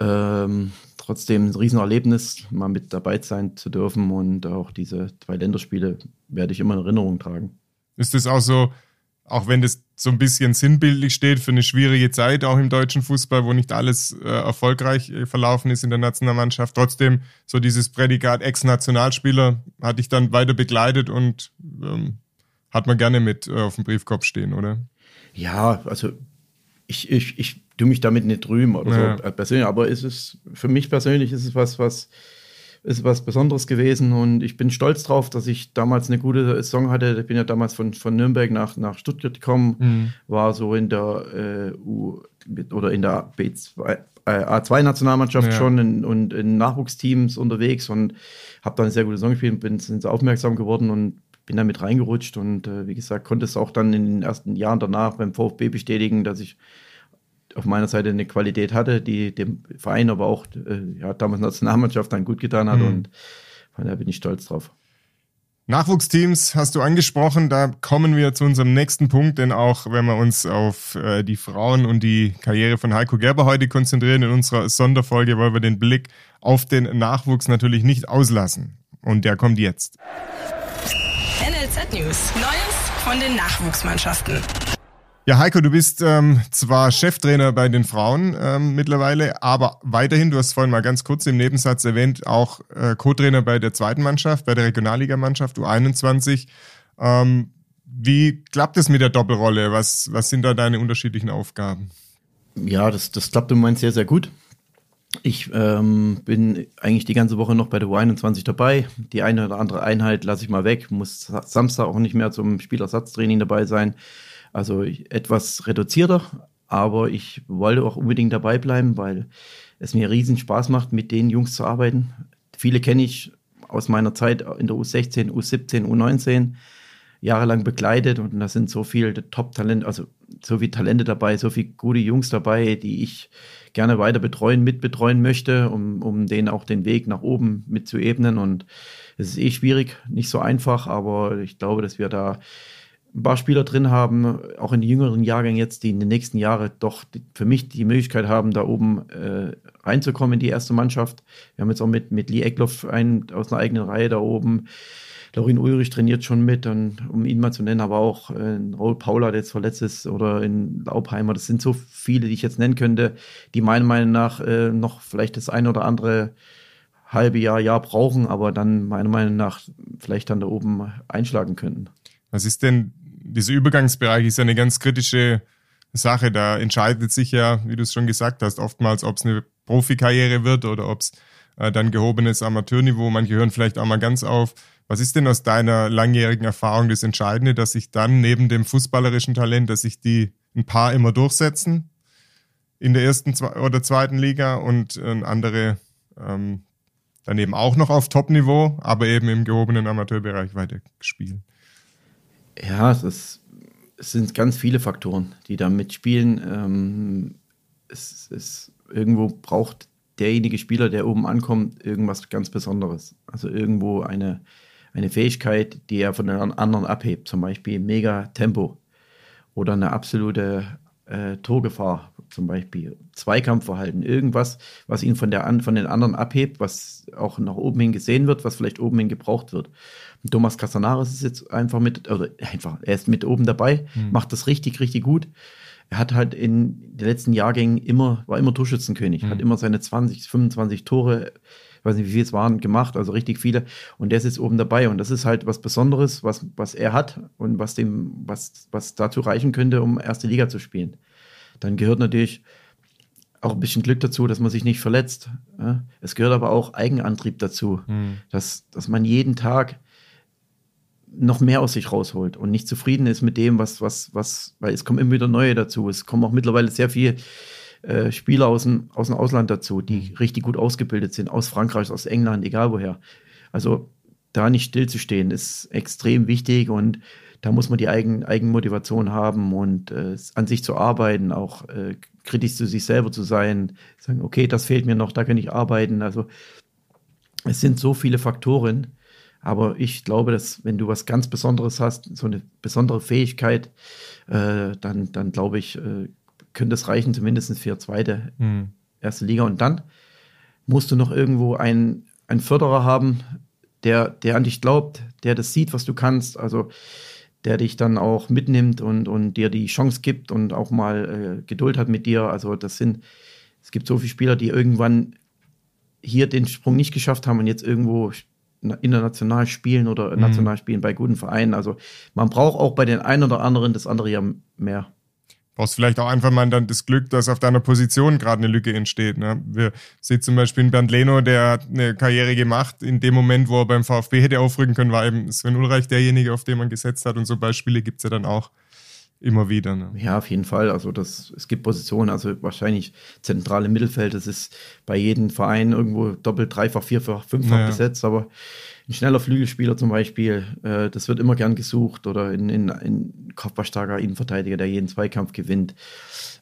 Ähm, trotzdem ein Riesenerlebnis, mal mit dabei sein zu dürfen und auch diese zwei Länderspiele werde ich immer in Erinnerung tragen. Ist das auch so, auch wenn das so ein bisschen sinnbildlich steht für eine schwierige Zeit, auch im deutschen Fußball, wo nicht alles äh, erfolgreich äh, verlaufen ist in der Nationalmannschaft. Trotzdem, so dieses Prädikat Ex-Nationalspieler hatte ich dann weiter begleitet und ähm, hat man gerne mit äh, auf dem Briefkopf stehen, oder? Ja, also ich, ich, ich tue mich damit nicht rühmen oder ja. so äh, persönlich, aber es ist, für mich persönlich ist es was, was ist was Besonderes gewesen und ich bin stolz drauf, dass ich damals eine gute Saison hatte. Ich bin ja damals von, von Nürnberg nach, nach Stuttgart gekommen, mhm. war so in der äh, U oder in der B2, äh, A2-Nationalmannschaft ja. schon in, und in Nachwuchsteams unterwegs und habe dann eine sehr gute Saison gespielt, bin sind so aufmerksam geworden und bin damit reingerutscht und äh, wie gesagt, konnte es auch dann in den ersten Jahren danach beim VfB bestätigen, dass ich auf meiner Seite eine Qualität hatte, die dem Verein, aber auch äh, ja, damals Nationalmannschaft dann gut getan hat mhm. und von daher bin ich stolz drauf. Nachwuchsteams hast du angesprochen, da kommen wir zu unserem nächsten Punkt, denn auch wenn wir uns auf äh, die Frauen und die Karriere von Heiko Gerber heute konzentrieren in unserer Sonderfolge, wollen wir den Blick auf den Nachwuchs natürlich nicht auslassen. Und der kommt jetzt. NLZ News. Neues von den Nachwuchsmannschaften. Ja, Heiko, du bist ähm, zwar Cheftrainer bei den Frauen ähm, mittlerweile, aber weiterhin, du hast vorhin mal ganz kurz im Nebensatz erwähnt, auch äh, Co-Trainer bei der zweiten Mannschaft, bei der Regionalligamannschaft U21. Ähm, wie klappt es mit der Doppelrolle? Was, was sind da deine unterschiedlichen Aufgaben? Ja, das, das klappt im Moment sehr, sehr gut. Ich ähm, bin eigentlich die ganze Woche noch bei der U21 dabei. Die eine oder andere Einheit lasse ich mal weg, muss Samstag auch nicht mehr zum Spielersatztraining dabei sein. Also etwas reduzierter, aber ich wollte auch unbedingt dabei bleiben, weil es mir riesen Spaß macht, mit den Jungs zu arbeiten. Viele kenne ich aus meiner Zeit in der U16, U17, U19 jahrelang begleitet und da sind so viele Top-Talente, also so viele Talente dabei, so viele gute Jungs dabei, die ich gerne weiter betreuen, mitbetreuen möchte, um, um denen auch den Weg nach oben mit zu ebnen. Und es ist eh schwierig, nicht so einfach, aber ich glaube, dass wir da ein paar Spieler drin haben, auch in den jüngeren Jahrgängen jetzt, die in den nächsten Jahren doch die, für mich die Möglichkeit haben, da oben äh, reinzukommen in die erste Mannschaft. Wir haben jetzt auch mit, mit Lee Eckloff einen aus einer eigenen Reihe da oben. Lorin Ulrich trainiert schon mit, und, um ihn mal zu nennen, aber auch äh, Raul Paula, der jetzt verletzt ist, oder in Laubheimer. Das sind so viele, die ich jetzt nennen könnte, die meiner Meinung nach äh, noch vielleicht das eine oder andere halbe Jahr, Jahr brauchen, aber dann meiner Meinung nach vielleicht dann da oben einschlagen könnten. Was ist denn, dieser Übergangsbereich ist ja eine ganz kritische Sache. Da entscheidet sich ja, wie du es schon gesagt hast, oftmals, ob es eine Profikarriere wird oder ob es äh, dann gehobenes Amateurniveau. Manche hören vielleicht auch mal ganz auf. Was ist denn aus deiner langjährigen Erfahrung das Entscheidende, dass sich dann neben dem fußballerischen Talent, dass sich die ein paar immer durchsetzen in der ersten oder zweiten Liga und äh, andere ähm, dann eben auch noch auf Top-Niveau, aber eben im gehobenen Amateurbereich weiter spielen? Ja, es, ist, es sind ganz viele Faktoren, die da mitspielen. Ähm, es, es irgendwo braucht derjenige Spieler, der oben ankommt, irgendwas ganz Besonderes. Also irgendwo eine, eine Fähigkeit, die er von den anderen abhebt, zum Beispiel mega Tempo oder eine absolute äh, Torgefahr, zum Beispiel Zweikampfverhalten, irgendwas, was ihn von, der, von den anderen abhebt, was auch nach oben hin gesehen wird, was vielleicht oben hin gebraucht wird. Thomas Casanares ist jetzt einfach mit, oder einfach, er ist mit oben dabei, mhm. macht das richtig, richtig gut. Er hat halt in den letzten Jahrgängen immer, war immer Torschützenkönig, mhm. hat immer seine 20, 25 Tore, ich weiß nicht, wie viele es waren, gemacht, also richtig viele. Und der ist jetzt oben dabei. Und das ist halt was Besonderes, was, was er hat und was dem, was, was dazu reichen könnte, um erste Liga zu spielen. Dann gehört natürlich auch ein bisschen Glück dazu, dass man sich nicht verletzt. Es gehört aber auch Eigenantrieb dazu, mhm. dass, dass man jeden Tag noch mehr aus sich rausholt und nicht zufrieden ist mit dem, was, was, was, weil es kommen immer wieder neue dazu. Es kommen auch mittlerweile sehr viele äh, Spieler aus dem, aus dem Ausland dazu, die mhm. richtig gut ausgebildet sind, aus Frankreich, aus England, egal woher. Also da nicht stillzustehen, ist extrem wichtig und da muss man die Eigen, Eigenmotivation haben und äh, an sich zu arbeiten, auch äh, kritisch zu sich selber zu sein, sagen, okay, das fehlt mir noch, da kann ich arbeiten. Also es sind so viele Faktoren, aber ich glaube, dass wenn du was ganz Besonderes hast, so eine besondere Fähigkeit, äh, dann, dann glaube ich, äh, könnte es reichen, zumindest für zweite, mhm. erste Liga. Und dann musst du noch irgendwo einen, einen Förderer haben, der, der an dich glaubt, der das sieht, was du kannst. Also der dich dann auch mitnimmt und, und dir die Chance gibt und auch mal äh, Geduld hat mit dir. Also das sind, es gibt so viele Spieler, die irgendwann hier den Sprung nicht geschafft haben und jetzt irgendwo international spielen oder mhm. national spielen bei guten Vereinen. Also man braucht auch bei den einen oder anderen das andere ja mehr. Brauchst vielleicht auch einfach mal dann das Glück, dass auf deiner Position gerade eine Lücke entsteht. Ne? Wir sehen zum Beispiel in Bernd Leno, der hat eine Karriere gemacht. In dem Moment, wo er beim VfB hätte aufrücken können, war eben Sven Ulreich derjenige, auf den man gesetzt hat. Und so Beispiele gibt es ja dann auch immer wieder. Ne? Ja, auf jeden Fall. Also das, es gibt Positionen, also wahrscheinlich zentrale Mittelfeld, das ist bei jedem Verein irgendwo doppelt, dreifach, vierfach, fünffach naja. besetzt, aber ein schneller Flügelspieler zum Beispiel, äh, das wird immer gern gesucht oder in, in, in kopfballstarker Innenverteidiger, der jeden Zweikampf gewinnt.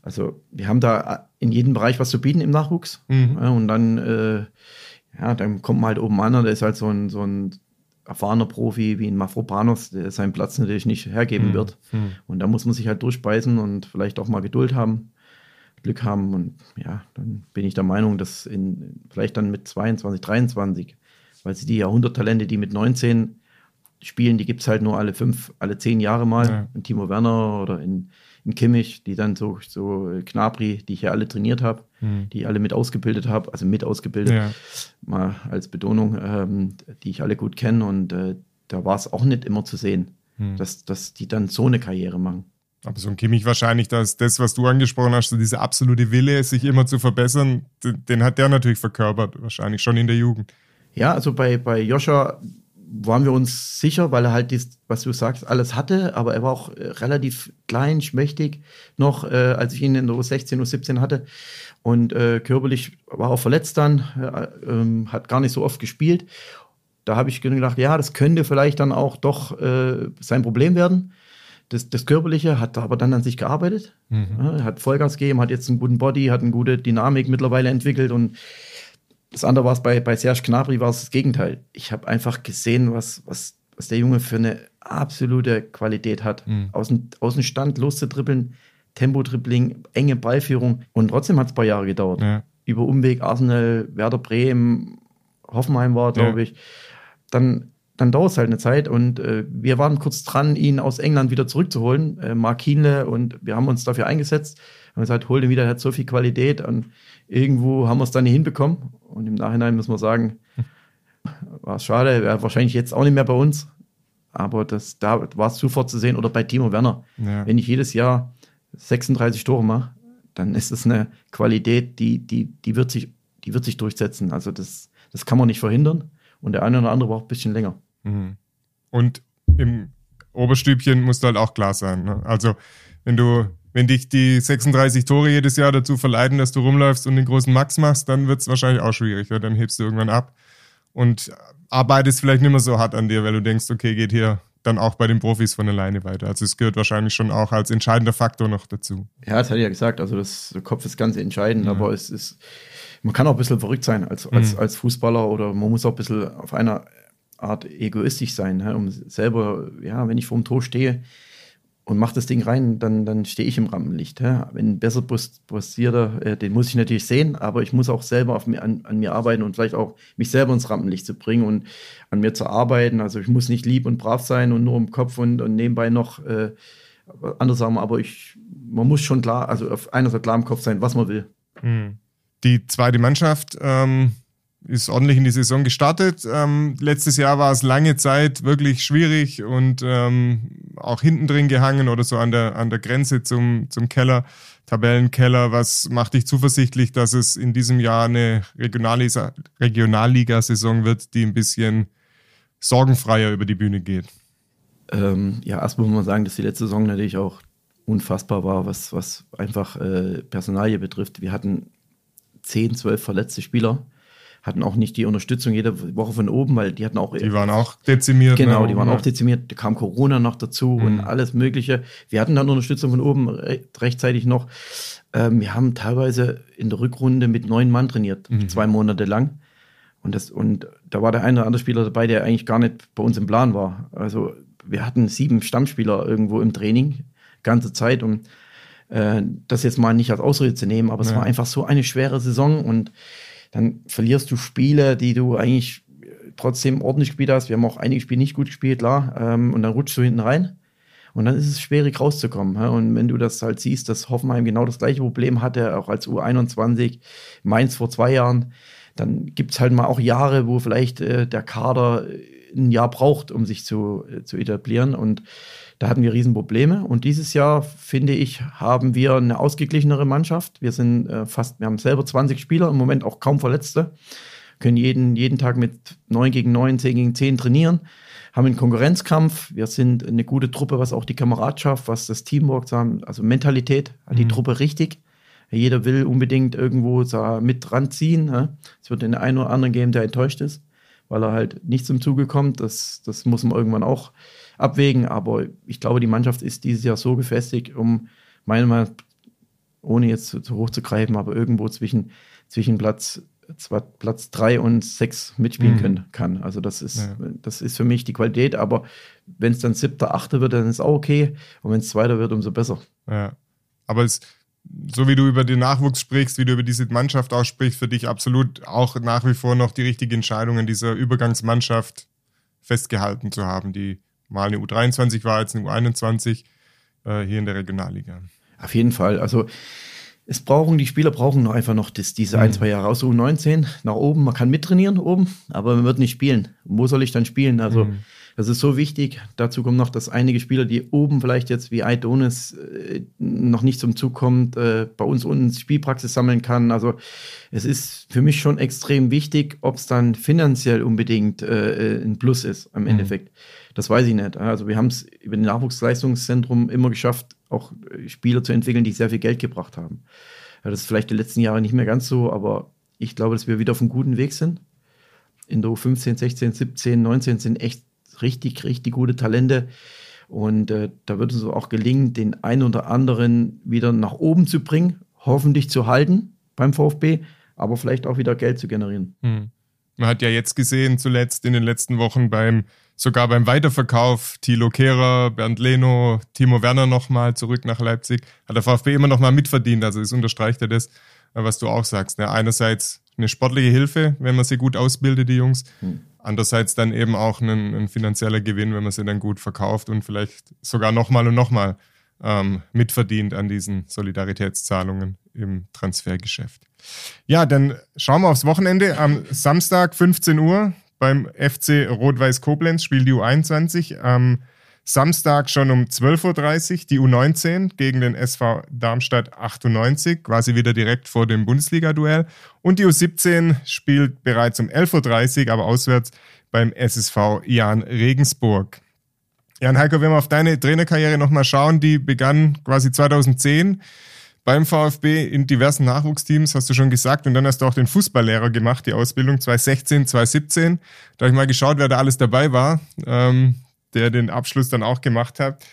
Also wir haben da in jedem Bereich was zu bieten im Nachwuchs mhm. ja, und dann äh, ja, dann kommt man halt oben an und der ist halt so ein, so ein erfahrener Profi wie ein Mafropanos, der seinen Platz natürlich nicht hergeben mhm. wird. Mhm. Und da muss man sich halt durchbeißen und vielleicht auch mal Geduld haben, Glück haben. Und ja, dann bin ich der Meinung, dass in, vielleicht dann mit 22, 23, weil sie die Jahrhunderttalente, die mit 19 spielen, die gibt es halt nur alle fünf, alle zehn Jahre mal. Ja. In Timo Werner oder in in Kimmich, die dann so, so Knabri, die ich ja alle trainiert habe, mhm. die ich alle mit ausgebildet habe, also mit ausgebildet, ja. mal als Betonung, ähm, die ich alle gut kenne. Und äh, da war es auch nicht immer zu sehen, mhm. dass, dass die dann so eine Karriere machen. Aber so ein Kimmich wahrscheinlich, dass das, was du angesprochen hast, so diese absolute Wille, sich immer zu verbessern, den, den hat der natürlich verkörpert, wahrscheinlich schon in der Jugend. Ja, also bei, bei Joscha waren wir uns sicher, weil er halt dies, was du sagst, alles hatte, aber er war auch äh, relativ klein, schmächtig noch, äh, als ich ihn in der U16, U17 hatte. Und äh, körperlich war auch verletzt dann, äh, hat gar nicht so oft gespielt. Da habe ich gedacht, ja, das könnte vielleicht dann auch doch äh, sein Problem werden. Das, das Körperliche hat aber dann an sich gearbeitet, mhm. ja, hat Vollgas gegeben, hat jetzt einen guten Body, hat eine gute Dynamik mittlerweile entwickelt und das andere war es bei, bei Serge Gnabry, war es das Gegenteil. Ich habe einfach gesehen, was, was, was der Junge für eine absolute Qualität hat. Mhm. Aus, dem, aus dem Stand loszutrippeln, Tempo-Dribbling, enge Ballführung. Und trotzdem hat es ein paar Jahre gedauert. Ja. Über Umweg Arsenal, Werder Bremen, Hoffenheim war, glaube ja. ich. Dann, dann dauert es halt eine Zeit. Und äh, wir waren kurz dran, ihn aus England wieder zurückzuholen. Äh, Mark Kienle. Und wir haben uns dafür eingesetzt. Haben gesagt, hol den wieder, er hat so viel Qualität. Und irgendwo haben wir es dann nicht hinbekommen. Und im Nachhinein muss man sagen, war es schade. Er wäre wahrscheinlich jetzt auch nicht mehr bei uns. Aber das, da war es sofort zu sehen. Oder bei Timo Werner. Ja. Wenn ich jedes Jahr 36 Tore mache, dann ist das eine Qualität, die, die, die, wird, sich, die wird sich durchsetzen. Also das, das kann man nicht verhindern. Und der eine oder andere braucht ein bisschen länger. Mhm. Und im Oberstübchen muss halt auch klar sein. Ne? Also wenn du, wenn dich die 36 Tore jedes Jahr dazu verleiten, dass du rumläufst und den großen Max machst, dann wird es wahrscheinlich auch schwierig. Ja? Dann hebst du irgendwann ab und arbeitest vielleicht nicht mehr so hart an dir, weil du denkst, okay, geht hier dann auch bei den Profis von alleine weiter. Also es gehört wahrscheinlich schon auch als entscheidender Faktor noch dazu. Ja, das hatte ich ja gesagt. Also das, der Kopf ist ganz entscheidend, ja. aber es ist, man kann auch ein bisschen verrückt sein als, als, mhm. als Fußballer oder man muss auch ein bisschen auf einer Art egoistisch sein, ne? um selber, ja, wenn ich vor dem Tor stehe, und macht das Ding rein, dann, dann stehe ich im Rampenlicht. Ja. Wenn ein besser postierter, äh, den muss ich natürlich sehen, aber ich muss auch selber auf an, an, mir arbeiten und vielleicht auch mich selber ins Rampenlicht zu bringen und an mir zu arbeiten. Also ich muss nicht lieb und brav sein und nur im Kopf und, und nebenbei noch äh, andere Sachen, aber ich, man muss schon klar, also auf einer Seite klar im Kopf sein, was man will. Hm. Die zweite Mannschaft, ähm, ist ordentlich in die Saison gestartet. Ähm, letztes Jahr war es lange Zeit wirklich schwierig und ähm, auch hinten drin gehangen oder so an der, an der Grenze zum, zum Keller, Tabellenkeller. Was macht dich zuversichtlich, dass es in diesem Jahr eine Regionalliga-Saison wird, die ein bisschen sorgenfreier über die Bühne geht? Ähm, ja, erstmal muss man sagen, dass die letzte Saison natürlich auch unfassbar war, was, was einfach äh, Personalie betrifft. Wir hatten 10, 12 verletzte Spieler hatten auch nicht die Unterstützung jede Woche von oben, weil die hatten auch. Die waren auch dezimiert. Genau, ne? die waren auch dezimiert. Da kam Corona noch dazu mhm. und alles Mögliche. Wir hatten dann Unterstützung von oben rechtzeitig noch. Ähm, wir haben teilweise in der Rückrunde mit neun Mann trainiert, mhm. zwei Monate lang. Und, das, und da war der eine oder andere Spieler dabei, der eigentlich gar nicht bei uns im Plan war. Also wir hatten sieben Stammspieler irgendwo im Training, ganze Zeit. Und äh, das jetzt mal nicht als Ausrede zu nehmen, aber es ja. war einfach so eine schwere Saison und dann verlierst du Spiele, die du eigentlich trotzdem ordentlich gespielt hast. Wir haben auch einige Spiele nicht gut gespielt, klar. Ähm, und dann rutschst du hinten rein. Und dann ist es schwierig rauszukommen. Und wenn du das halt siehst, dass Hoffenheim genau das gleiche Problem hatte, auch als U21, Mainz vor zwei Jahren, dann gibt es halt mal auch Jahre, wo vielleicht äh, der Kader ein Jahr braucht, um sich zu, äh, zu etablieren. Und da hatten wir Riesenprobleme. Und dieses Jahr, finde ich, haben wir eine ausgeglichenere Mannschaft. Wir sind äh, fast, wir haben selber 20 Spieler, im Moment auch kaum Verletzte, können jeden, jeden Tag mit 9 gegen 9, 10 gegen 10 trainieren, haben einen Konkurrenzkampf. Wir sind eine gute Truppe, was auch die Kameradschaft, was das Teamwork also Mentalität, hat die mhm. Truppe richtig. Jeder will unbedingt irgendwo mit ranziehen. Es wird den einen oder anderen geben, der enttäuscht ist, weil er halt nicht zum Zuge kommt. Das, das muss man irgendwann auch abwägen. Aber ich glaube, die Mannschaft ist dieses Jahr so gefestigt, um meiner Meinung nach, ohne jetzt zu, zu hoch zu greifen, aber irgendwo zwischen, zwischen Platz zwar Platz drei und sechs mitspielen mhm. können, kann. Also das ist, ja. das ist für mich die Qualität, aber wenn es dann siebter, achter wird, dann ist auch okay. Und wenn es zweiter wird, umso besser. Ja. Aber es, so wie du über den Nachwuchs sprichst, wie du über diese Mannschaft aussprichst, für dich absolut auch nach wie vor noch die richtige Entscheidung in dieser Übergangsmannschaft festgehalten zu haben, die mal eine U23 war, jetzt eine U21 äh, hier in der Regionalliga. Auf jeden Fall. Also es brauchen, die Spieler brauchen noch einfach noch das, diese ein, mhm. zwei Jahre aus U19 nach oben. Man kann mittrainieren oben, aber man wird nicht spielen. Wo soll ich dann spielen? Also mhm. Das ist so wichtig. Dazu kommt noch, dass einige Spieler, die oben vielleicht jetzt wie Aidonis äh, noch nicht zum Zug kommt, äh, bei uns unten Spielpraxis sammeln kann. Also es ist für mich schon extrem wichtig, ob es dann finanziell unbedingt äh, ein Plus ist am mhm. Endeffekt. Das weiß ich nicht. Also wir haben es über den Nachwuchsleistungszentrum immer geschafft, auch äh, Spieler zu entwickeln, die sehr viel Geld gebracht haben. Das ist vielleicht die letzten Jahre nicht mehr ganz so, aber ich glaube, dass wir wieder auf einem guten Weg sind. In der U15, 16, 17, 19 sind echt richtig, richtig gute Talente. Und äh, da wird es auch gelingen, den einen oder anderen wieder nach oben zu bringen, hoffentlich zu halten beim VfB, aber vielleicht auch wieder Geld zu generieren. Hm. Man hat ja jetzt gesehen, zuletzt in den letzten Wochen beim sogar beim Weiterverkauf Thilo Kehrer, Bernd Leno, Timo Werner nochmal zurück nach Leipzig, hat der VfB immer nochmal mitverdient. Also es unterstreicht ja das, was du auch sagst. Ne? Einerseits eine sportliche Hilfe, wenn man sie gut ausbildet, die Jungs. Hm. Andererseits dann eben auch ein, ein, finanzieller Gewinn, wenn man sie dann gut verkauft und vielleicht sogar nochmal und nochmal ähm, mitverdient an diesen Solidaritätszahlungen im Transfergeschäft. Ja, dann schauen wir aufs Wochenende. Am Samstag 15 Uhr beim FC Rot-Weiß Koblenz spielt die U21. Am Samstag schon um 12.30 Uhr die U19 gegen den SV Darmstadt 98, quasi wieder direkt vor dem Bundesliga-Duell. Und die U17 spielt bereits um 11.30 Uhr, aber auswärts beim SSV Jan Regensburg. Jan Heiko, wenn wir auf deine Trainerkarriere nochmal schauen, die begann quasi 2010 beim VfB in diversen Nachwuchsteams, hast du schon gesagt. Und dann hast du auch den Fußballlehrer gemacht, die Ausbildung 2016, 2017. Da habe ich mal geschaut, wer da alles dabei war. Ähm, der den Abschluss dann auch gemacht hat.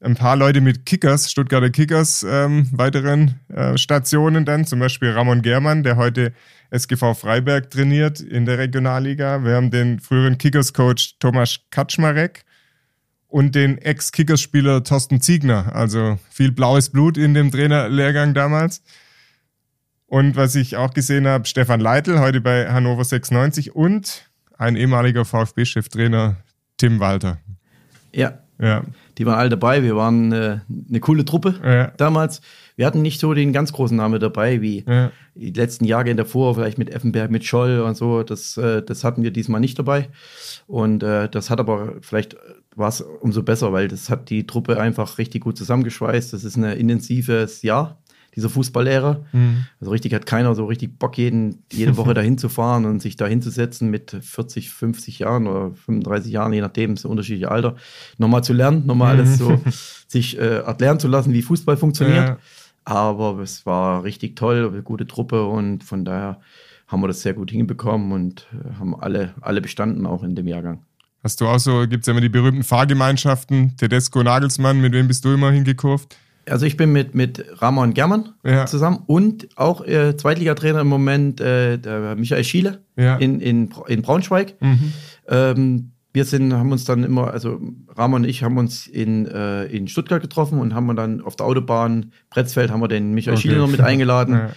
Ein paar Leute mit Kickers, Stuttgarter Kickers, ähm, weiteren äh, Stationen dann, zum Beispiel Ramon Germann, der heute SGV Freiberg trainiert in der Regionalliga. Wir haben den früheren Kickers-Coach Tomasz Kaczmarek und den Ex-Kickers-Spieler Thorsten Ziegner. Also viel blaues Blut in dem Trainerlehrgang damals. Und was ich auch gesehen habe, Stefan Leitl, heute bei Hannover 96 und ein ehemaliger VfB-Cheftrainer Tim Walter. Ja. ja. Die waren alle dabei. Wir waren äh, eine coole Truppe ja. damals. Wir hatten nicht so den ganz großen Namen dabei wie ja. die letzten Jahre davor, vielleicht mit Effenberg, mit Scholl und so. Das, äh, das hatten wir diesmal nicht dabei. Und äh, das hat aber vielleicht war es umso besser, weil das hat die Truppe einfach richtig gut zusammengeschweißt. Das ist ein intensives Jahr dieser Fußballlehrer. Mhm. Also richtig hat keiner so richtig Bock, jeden, jede Woche dahin zu fahren und sich da hinzusetzen mit 40, 50 Jahren oder 35 Jahren, je nachdem, so unterschiedliche Alter, nochmal zu lernen, nochmal alles so sich äh, erklären zu lassen, wie Fußball funktioniert. Ja. Aber es war richtig toll, eine gute Truppe und von daher haben wir das sehr gut hinbekommen und äh, haben alle, alle bestanden auch in dem Jahrgang. Hast du auch so, gibt es ja immer die berühmten Fahrgemeinschaften, Tedesco, Nagelsmann, mit wem bist du immer hingekurvt? Also ich bin mit, mit Ramon Germann ja. zusammen und auch äh, Zweitligatrainer im Moment, äh, der Michael Schiele ja. in, in, in Braunschweig. Mhm. Ähm, wir sind, haben uns dann immer, also Ramon und ich haben uns in, äh, in Stuttgart getroffen und haben dann auf der Autobahn Pretzfeld haben wir den Michael okay. Schiele noch mit eingeladen. Ja.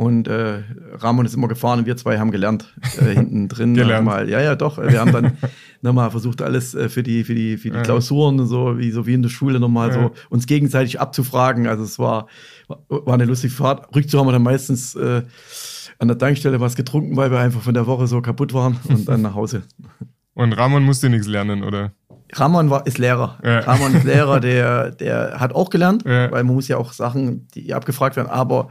Und äh, Ramon ist immer gefahren und wir zwei haben gelernt. Äh, hinten drin nochmal. Ja, ja, doch. Wir haben dann nochmal versucht, alles äh, für die, für die, für die ja. Klausuren und so, wie so wie in der Schule nochmal ja. so uns gegenseitig abzufragen. Also es war, war eine lustige Fahrt. Rückzu haben wir dann meistens äh, an der Tankstelle was getrunken, weil wir einfach von der Woche so kaputt waren und dann nach Hause. Und Ramon musste nichts lernen, oder? Ramon war, ist Lehrer. Ja. Ramon ist Lehrer, der, der hat auch gelernt, ja. weil man muss ja auch Sachen, die abgefragt werden, aber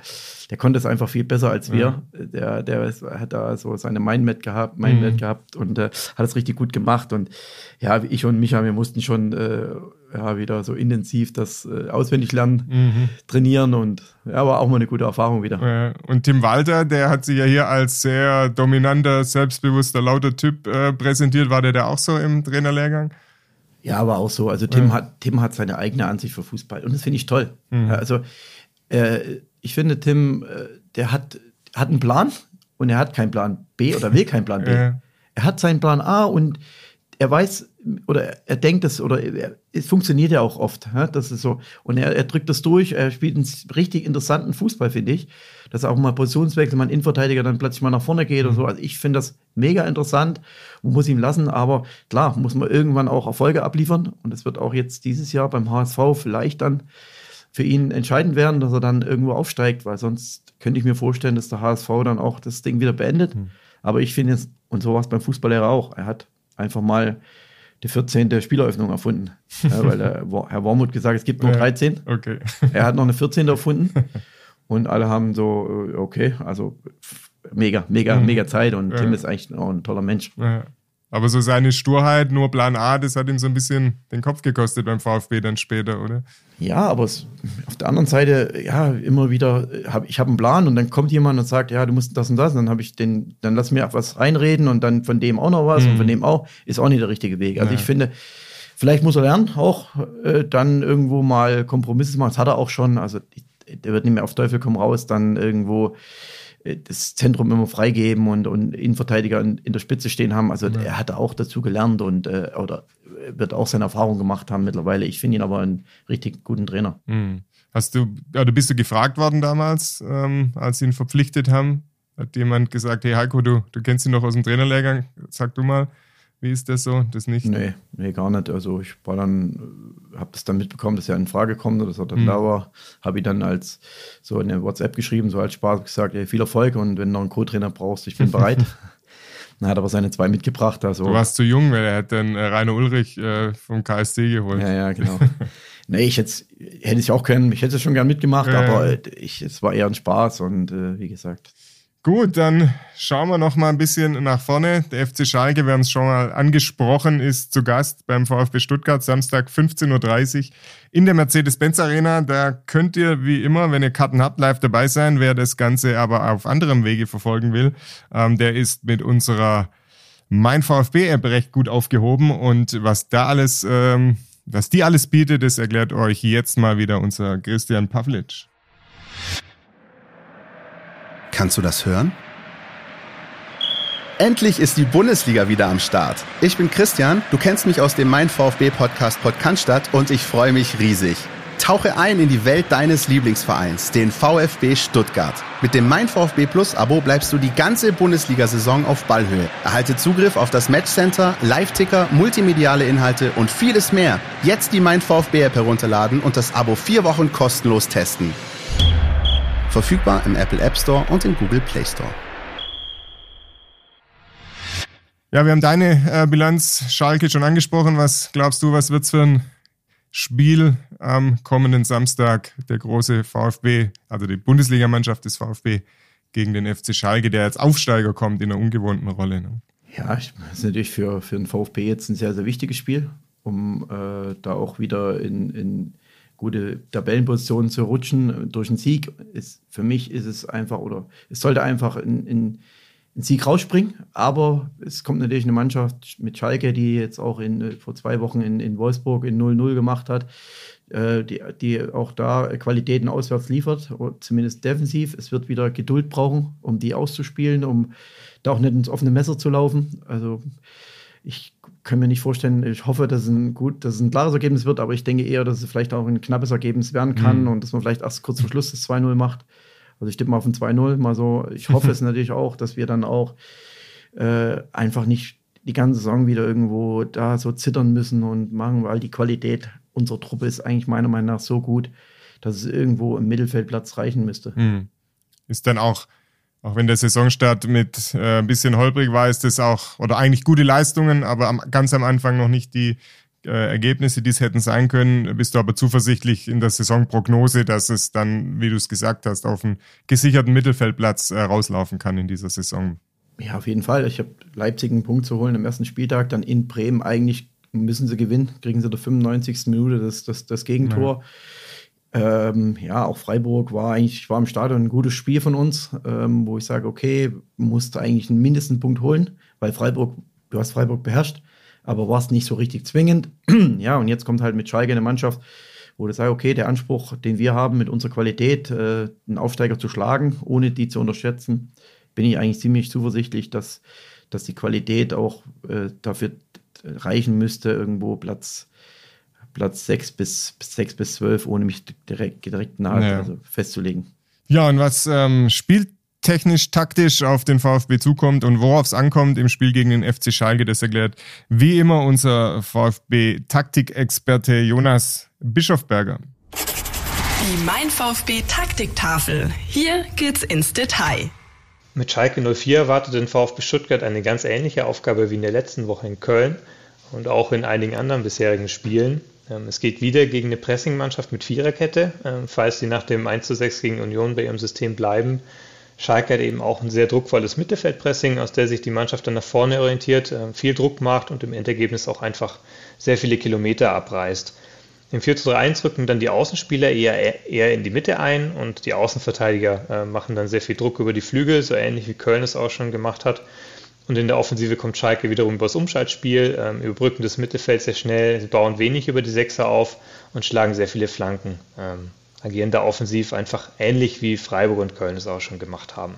der konnte es einfach viel besser als wir. Ja. Der, der hat da so seine Mindmap gehabt, Mindmap mhm. gehabt und äh, hat es richtig gut gemacht. Und ja, ich und Micha, wir mussten schon äh, ja, wieder so intensiv das äh, auswendig lernen, mhm. trainieren und ja, war auch mal eine gute Erfahrung wieder. Und Tim Walter, der hat sich ja hier als sehr dominanter, selbstbewusster, lauter Typ äh, präsentiert. War der da auch so im Trainerlehrgang? Ja, aber auch so. Also Tim, ja. hat, Tim hat seine eigene Ansicht für Fußball und das finde ich toll. Mhm. Also äh, ich finde, Tim, äh, der hat, hat einen Plan und er hat keinen Plan B oder will keinen Plan B. Ja. Er hat seinen Plan A und er weiß oder er denkt es oder er, es funktioniert ja auch oft. Ja? Das ist so. Und er, er drückt das durch. Er spielt einen richtig interessanten Fußball, finde ich. Dass er auch mal Positionswechsel, mal ein Innenverteidiger dann plötzlich mal nach vorne geht mhm. und so. Also ich finde das mega interessant und muss ihm lassen. Aber klar, muss man irgendwann auch Erfolge abliefern. Und es wird auch jetzt dieses Jahr beim HSV vielleicht dann für ihn entscheidend werden, dass er dann irgendwo aufsteigt, weil sonst könnte ich mir vorstellen, dass der HSV dann auch das Ding wieder beendet. Mhm. Aber ich finde es, und so war es beim Fußballlehrer auch, er hat einfach mal die 14. Spieleröffnung erfunden. Ja, weil der Herr Wormuth gesagt hat, es gibt nur 13. Okay. Er hat noch eine 14. erfunden. Und alle haben so, äh, okay, also mega, mega, mhm. mega Zeit. Und ja. Tim ist eigentlich auch ein toller Mensch. Ja. Aber so seine Sturheit, nur Plan A, das hat ihm so ein bisschen den Kopf gekostet beim VfB dann später, oder? Ja, aber es, auf der anderen Seite, ja, immer wieder, hab, ich habe einen Plan und dann kommt jemand und sagt, ja, du musst das und das, und dann habe ich den, dann lass mir was reinreden und dann von dem auch noch was mhm. und von dem auch, ist auch nicht der richtige Weg. Also ja. ich finde, vielleicht muss er lernen, auch äh, dann irgendwo mal Kompromisse machen. Das hat er auch schon, also der wird nicht mehr auf Teufel komm raus, dann irgendwo äh, das Zentrum immer freigeben und, und Innenverteidiger in, in der Spitze stehen haben. Also ja. er hat auch dazu gelernt und äh, oder wird auch seine Erfahrung gemacht haben mittlerweile. Ich finde ihn aber einen richtig guten Trainer. Mhm. Hast du, oder bist du gefragt worden damals, ähm, als sie ihn verpflichtet haben? Hat jemand gesagt, hey Heiko, du, du kennst ihn doch aus dem Trainerlehrgang, sag du mal, wie ist das so? Das nicht? Nee, nee, gar nicht. Also ich war dann, habe das dann mitbekommen, dass er in Frage kommt, dass er dann mhm. da war. Habe ich dann als so eine WhatsApp geschrieben, so als Spaß gesagt, hey, viel Erfolg und wenn du noch einen Co-Trainer brauchst, ich bin bereit. Dann hat aber seine zwei mitgebracht. Also. Du warst zu jung, weil er hat dann äh, Rainer Ulrich äh, vom KSC geholt. Ja, ja, genau. nee, ich hätte hätte es auch können, ich hätte es schon gern mitgemacht, ja, aber ich, es war eher ein Spaß und äh, wie gesagt, Gut, dann schauen wir noch mal ein bisschen nach vorne. Der FC Schalke, wir haben es schon mal angesprochen, ist zu Gast beim VfB Stuttgart Samstag 15.30 Uhr in der Mercedes-Benz Arena. Da könnt ihr wie immer, wenn ihr Karten habt, live dabei sein. Wer das Ganze aber auf anderem Wege verfolgen will, ähm, der ist mit unserer Mein VfB-App recht gut aufgehoben. Und was da alles, ähm, was die alles bietet, das erklärt euch jetzt mal wieder unser Christian Pavlic. Kannst du das hören? Endlich ist die Bundesliga wieder am Start. Ich bin Christian, du kennst mich aus dem Mein VfB Podcast Podcast und ich freue mich riesig. Tauche ein in die Welt deines Lieblingsvereins, den VfB Stuttgart. Mit dem Mein VfB Plus Abo bleibst du die ganze Bundesliga-Saison auf Ballhöhe. Erhalte Zugriff auf das Matchcenter, Live-Ticker, multimediale Inhalte und vieles mehr. Jetzt die Mein VfB App herunterladen und das Abo vier Wochen kostenlos testen. Verfügbar im Apple App Store und im Google Play Store. Ja, wir haben deine äh, Bilanz Schalke schon angesprochen. Was glaubst du, was wird es für ein Spiel am kommenden Samstag? Der große VfB, also die Bundesligamannschaft des VfB gegen den FC Schalke, der als Aufsteiger kommt in einer ungewohnten Rolle. Ne? Ja, das ist natürlich für, für den VfB jetzt ein sehr, sehr wichtiges Spiel, um äh, da auch wieder in, in gute Tabellenpositionen zu rutschen durch einen Sieg. Ist, für mich ist es einfach, oder es sollte einfach in, in, in Sieg rausspringen. Aber es kommt natürlich eine Mannschaft mit Schalke, die jetzt auch in, vor zwei Wochen in, in Wolfsburg in 0-0 gemacht hat, äh, die, die auch da Qualitäten auswärts liefert, zumindest defensiv. Es wird wieder Geduld brauchen, um die auszuspielen, um da auch nicht ins offene Messer zu laufen. Also ich kann mir nicht vorstellen, ich hoffe, dass es ein gut, dass es ein klares Ergebnis wird, aber ich denke eher, dass es vielleicht auch ein knappes Ergebnis werden kann mhm. und dass man vielleicht erst kurz vor Schluss das 2-0 macht. Also ich tippe mal auf ein 2-0, mal so. Ich hoffe es natürlich auch, dass wir dann auch äh, einfach nicht die ganze Saison wieder irgendwo da so zittern müssen und machen, weil die Qualität unserer Truppe ist eigentlich meiner Meinung nach so gut, dass es irgendwo im Mittelfeldplatz reichen müsste. Mhm. Ist dann auch auch wenn der Saisonstart mit äh, ein bisschen holprig war, ist das auch, oder eigentlich gute Leistungen, aber am, ganz am Anfang noch nicht die äh, Ergebnisse, die es hätten sein können. Bist du aber zuversichtlich in der Saisonprognose, dass es dann, wie du es gesagt hast, auf einen gesicherten Mittelfeldplatz äh, rauslaufen kann in dieser Saison? Ja, auf jeden Fall. Ich habe Leipzig einen Punkt zu holen am ersten Spieltag, dann in Bremen eigentlich müssen sie gewinnen, kriegen sie der 95. Minute das, das, das Gegentor. Ja ähm, ja, auch Freiburg war eigentlich, war im Stadion ein gutes Spiel von uns, ähm, wo ich sage, okay, musste eigentlich einen mindesten Punkt holen, weil Freiburg, du hast Freiburg beherrscht, aber warst nicht so richtig zwingend. ja, und jetzt kommt halt mit Schalke eine Mannschaft, wo du sagst, okay, der Anspruch, den wir haben mit unserer Qualität, äh, einen Aufsteiger zu schlagen, ohne die zu unterschätzen, bin ich eigentlich ziemlich zuversichtlich, dass, dass die Qualität auch äh, dafür reichen müsste, irgendwo Platz Platz 6 bis, 6 bis 12, ohne mich direkt, direkt nahe ja. also festzulegen. Ja, und was ähm, spieltechnisch, taktisch auf den VfB zukommt und worauf es ankommt im Spiel gegen den FC Schalke, das erklärt wie immer unser VfB-Taktikexperte Jonas Bischofberger. Die Mein VfB Taktiktafel. Hier geht's ins Detail. Mit Schalke 04 erwartet den VfB Stuttgart eine ganz ähnliche Aufgabe wie in der letzten Woche in Köln und auch in einigen anderen bisherigen Spielen. Ähm, es geht wieder gegen eine Pressingmannschaft mit Viererkette, ähm, falls sie nach dem 1 zu 6 gegen Union bei ihrem System bleiben. Schalke hat eben auch ein sehr druckvolles Mittelfeldpressing, aus der sich die Mannschaft dann nach vorne orientiert, ähm, viel Druck macht und im Endergebnis auch einfach sehr viele Kilometer abreißt. Im 4 zu 3 1 rücken dann die Außenspieler eher, eher in die Mitte ein und die Außenverteidiger äh, machen dann sehr viel Druck über die Flügel, so ähnlich wie Köln es auch schon gemacht hat. Und in der Offensive kommt Schalke wiederum über das Umschaltspiel, ähm, überbrücken das Mittelfeld sehr schnell, sie bauen wenig über die Sechser auf und schlagen sehr viele Flanken. Ähm, agieren da offensiv einfach ähnlich wie Freiburg und Köln es auch schon gemacht haben.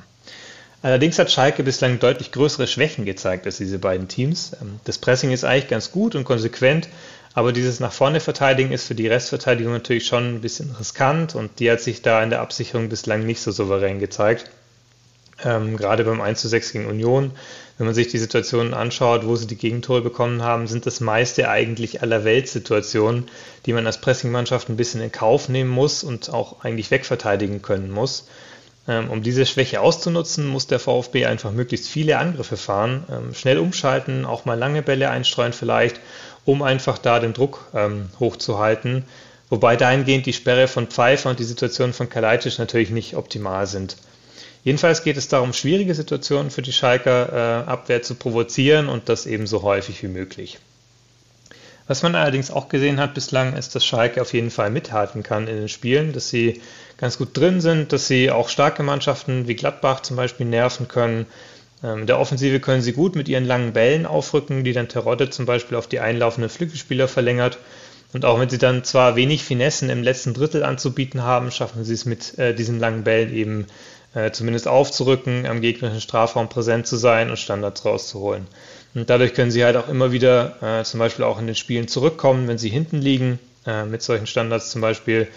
Allerdings hat Schalke bislang deutlich größere Schwächen gezeigt als diese beiden Teams. Ähm, das Pressing ist eigentlich ganz gut und konsequent, aber dieses nach vorne verteidigen ist für die Restverteidigung natürlich schon ein bisschen riskant und die hat sich da in der Absicherung bislang nicht so souverän gezeigt. Ähm, gerade beim 1 zu 6 gegen Union, wenn man sich die Situationen anschaut, wo sie die Gegentore bekommen haben, sind das meiste eigentlich aller Weltsituationen, die man als Pressingmannschaft ein bisschen in Kauf nehmen muss und auch eigentlich wegverteidigen können muss. Ähm, um diese Schwäche auszunutzen, muss der VfB einfach möglichst viele Angriffe fahren, ähm, schnell umschalten, auch mal lange Bälle einstreuen vielleicht, um einfach da den Druck ähm, hochzuhalten. Wobei dahingehend die Sperre von Pfeiffer und die Situation von Kalajdzic natürlich nicht optimal sind. Jedenfalls geht es darum, schwierige Situationen für die Schalker äh, Abwehr zu provozieren und das ebenso häufig wie möglich. Was man allerdings auch gesehen hat bislang, ist, dass Schalke auf jeden Fall mithalten kann in den Spielen, dass sie ganz gut drin sind, dass sie auch starke Mannschaften wie Gladbach zum Beispiel nerven können. Ähm, in der Offensive können sie gut mit ihren langen Bällen aufrücken, die dann Terodde zum Beispiel auf die einlaufenden Flügelspieler verlängert. Und auch wenn sie dann zwar wenig Finessen im letzten Drittel anzubieten haben, schaffen sie es mit äh, diesen langen Bällen eben äh, zumindest aufzurücken, am gegnerischen Strafraum präsent zu sein und Standards rauszuholen. Und dadurch können sie halt auch immer wieder äh, zum Beispiel auch in den Spielen zurückkommen, wenn sie hinten liegen, äh, mit solchen Standards zum Beispiel.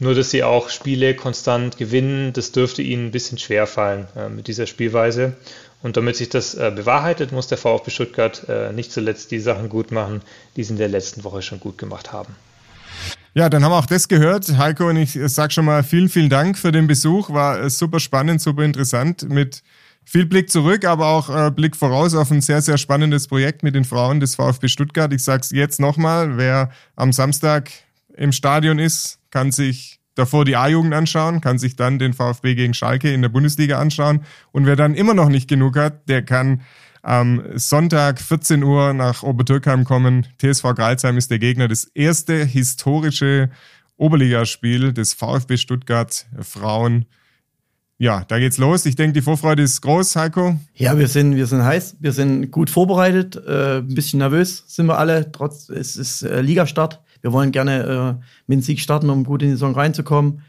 Nur, dass sie auch Spiele konstant gewinnen, das dürfte ihnen ein bisschen schwer fallen äh, mit dieser Spielweise. Und damit sich das äh, bewahrheitet, muss der VfB Stuttgart äh, nicht zuletzt die Sachen gut machen, die sie in der letzten Woche schon gut gemacht haben. Ja, dann haben wir auch das gehört. Heiko und ich sage schon mal vielen, vielen Dank für den Besuch. War äh, super spannend, super interessant mit viel Blick zurück, aber auch äh, Blick voraus auf ein sehr, sehr spannendes Projekt mit den Frauen des VfB Stuttgart. Ich sage es jetzt nochmal, wer am Samstag im Stadion ist, kann sich davor die A-Jugend anschauen, kann sich dann den VfB gegen Schalke in der Bundesliga anschauen. Und wer dann immer noch nicht genug hat, der kann am Sonntag 14 Uhr nach Obertürkheim kommen. TSV Greilsheim ist der Gegner. Das erste historische Oberligaspiel des VfB Stuttgart Frauen. Ja, da geht's los. Ich denke, die Vorfreude ist groß, Heiko. Ja, wir sind, wir sind heiß, wir sind gut vorbereitet, äh, ein bisschen nervös sind wir alle. Trotz, es ist äh, Ligastart. Wir wollen gerne äh, mit dem Sieg starten, um gut in die Saison reinzukommen.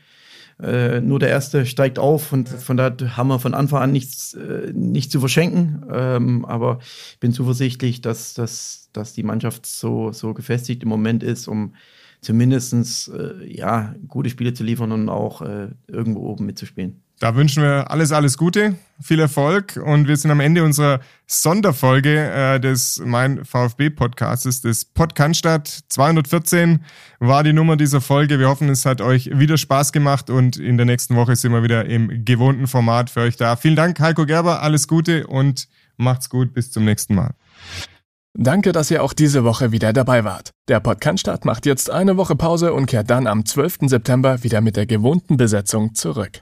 Äh, nur der erste steigt auf und von daher haben wir von Anfang an nichts, äh, nicht zu verschenken. Ähm, aber ich bin zuversichtlich, dass, dass, dass die Mannschaft so, so gefestigt im Moment ist, um zumindest äh, ja, gute Spiele zu liefern und auch äh, irgendwo oben mitzuspielen. Da wünschen wir alles, alles Gute, viel Erfolg und wir sind am Ende unserer Sonderfolge äh, des Mein VfB Podcastes, des Podcaststadt 214 war die Nummer dieser Folge. Wir hoffen, es hat euch wieder Spaß gemacht und in der nächsten Woche sind wir wieder im gewohnten Format für euch da. Vielen Dank, Heiko Gerber, alles Gute und macht's gut, bis zum nächsten Mal. Danke, dass ihr auch diese Woche wieder dabei wart. Der Podcast macht jetzt eine Woche Pause und kehrt dann am 12. September wieder mit der gewohnten Besetzung zurück.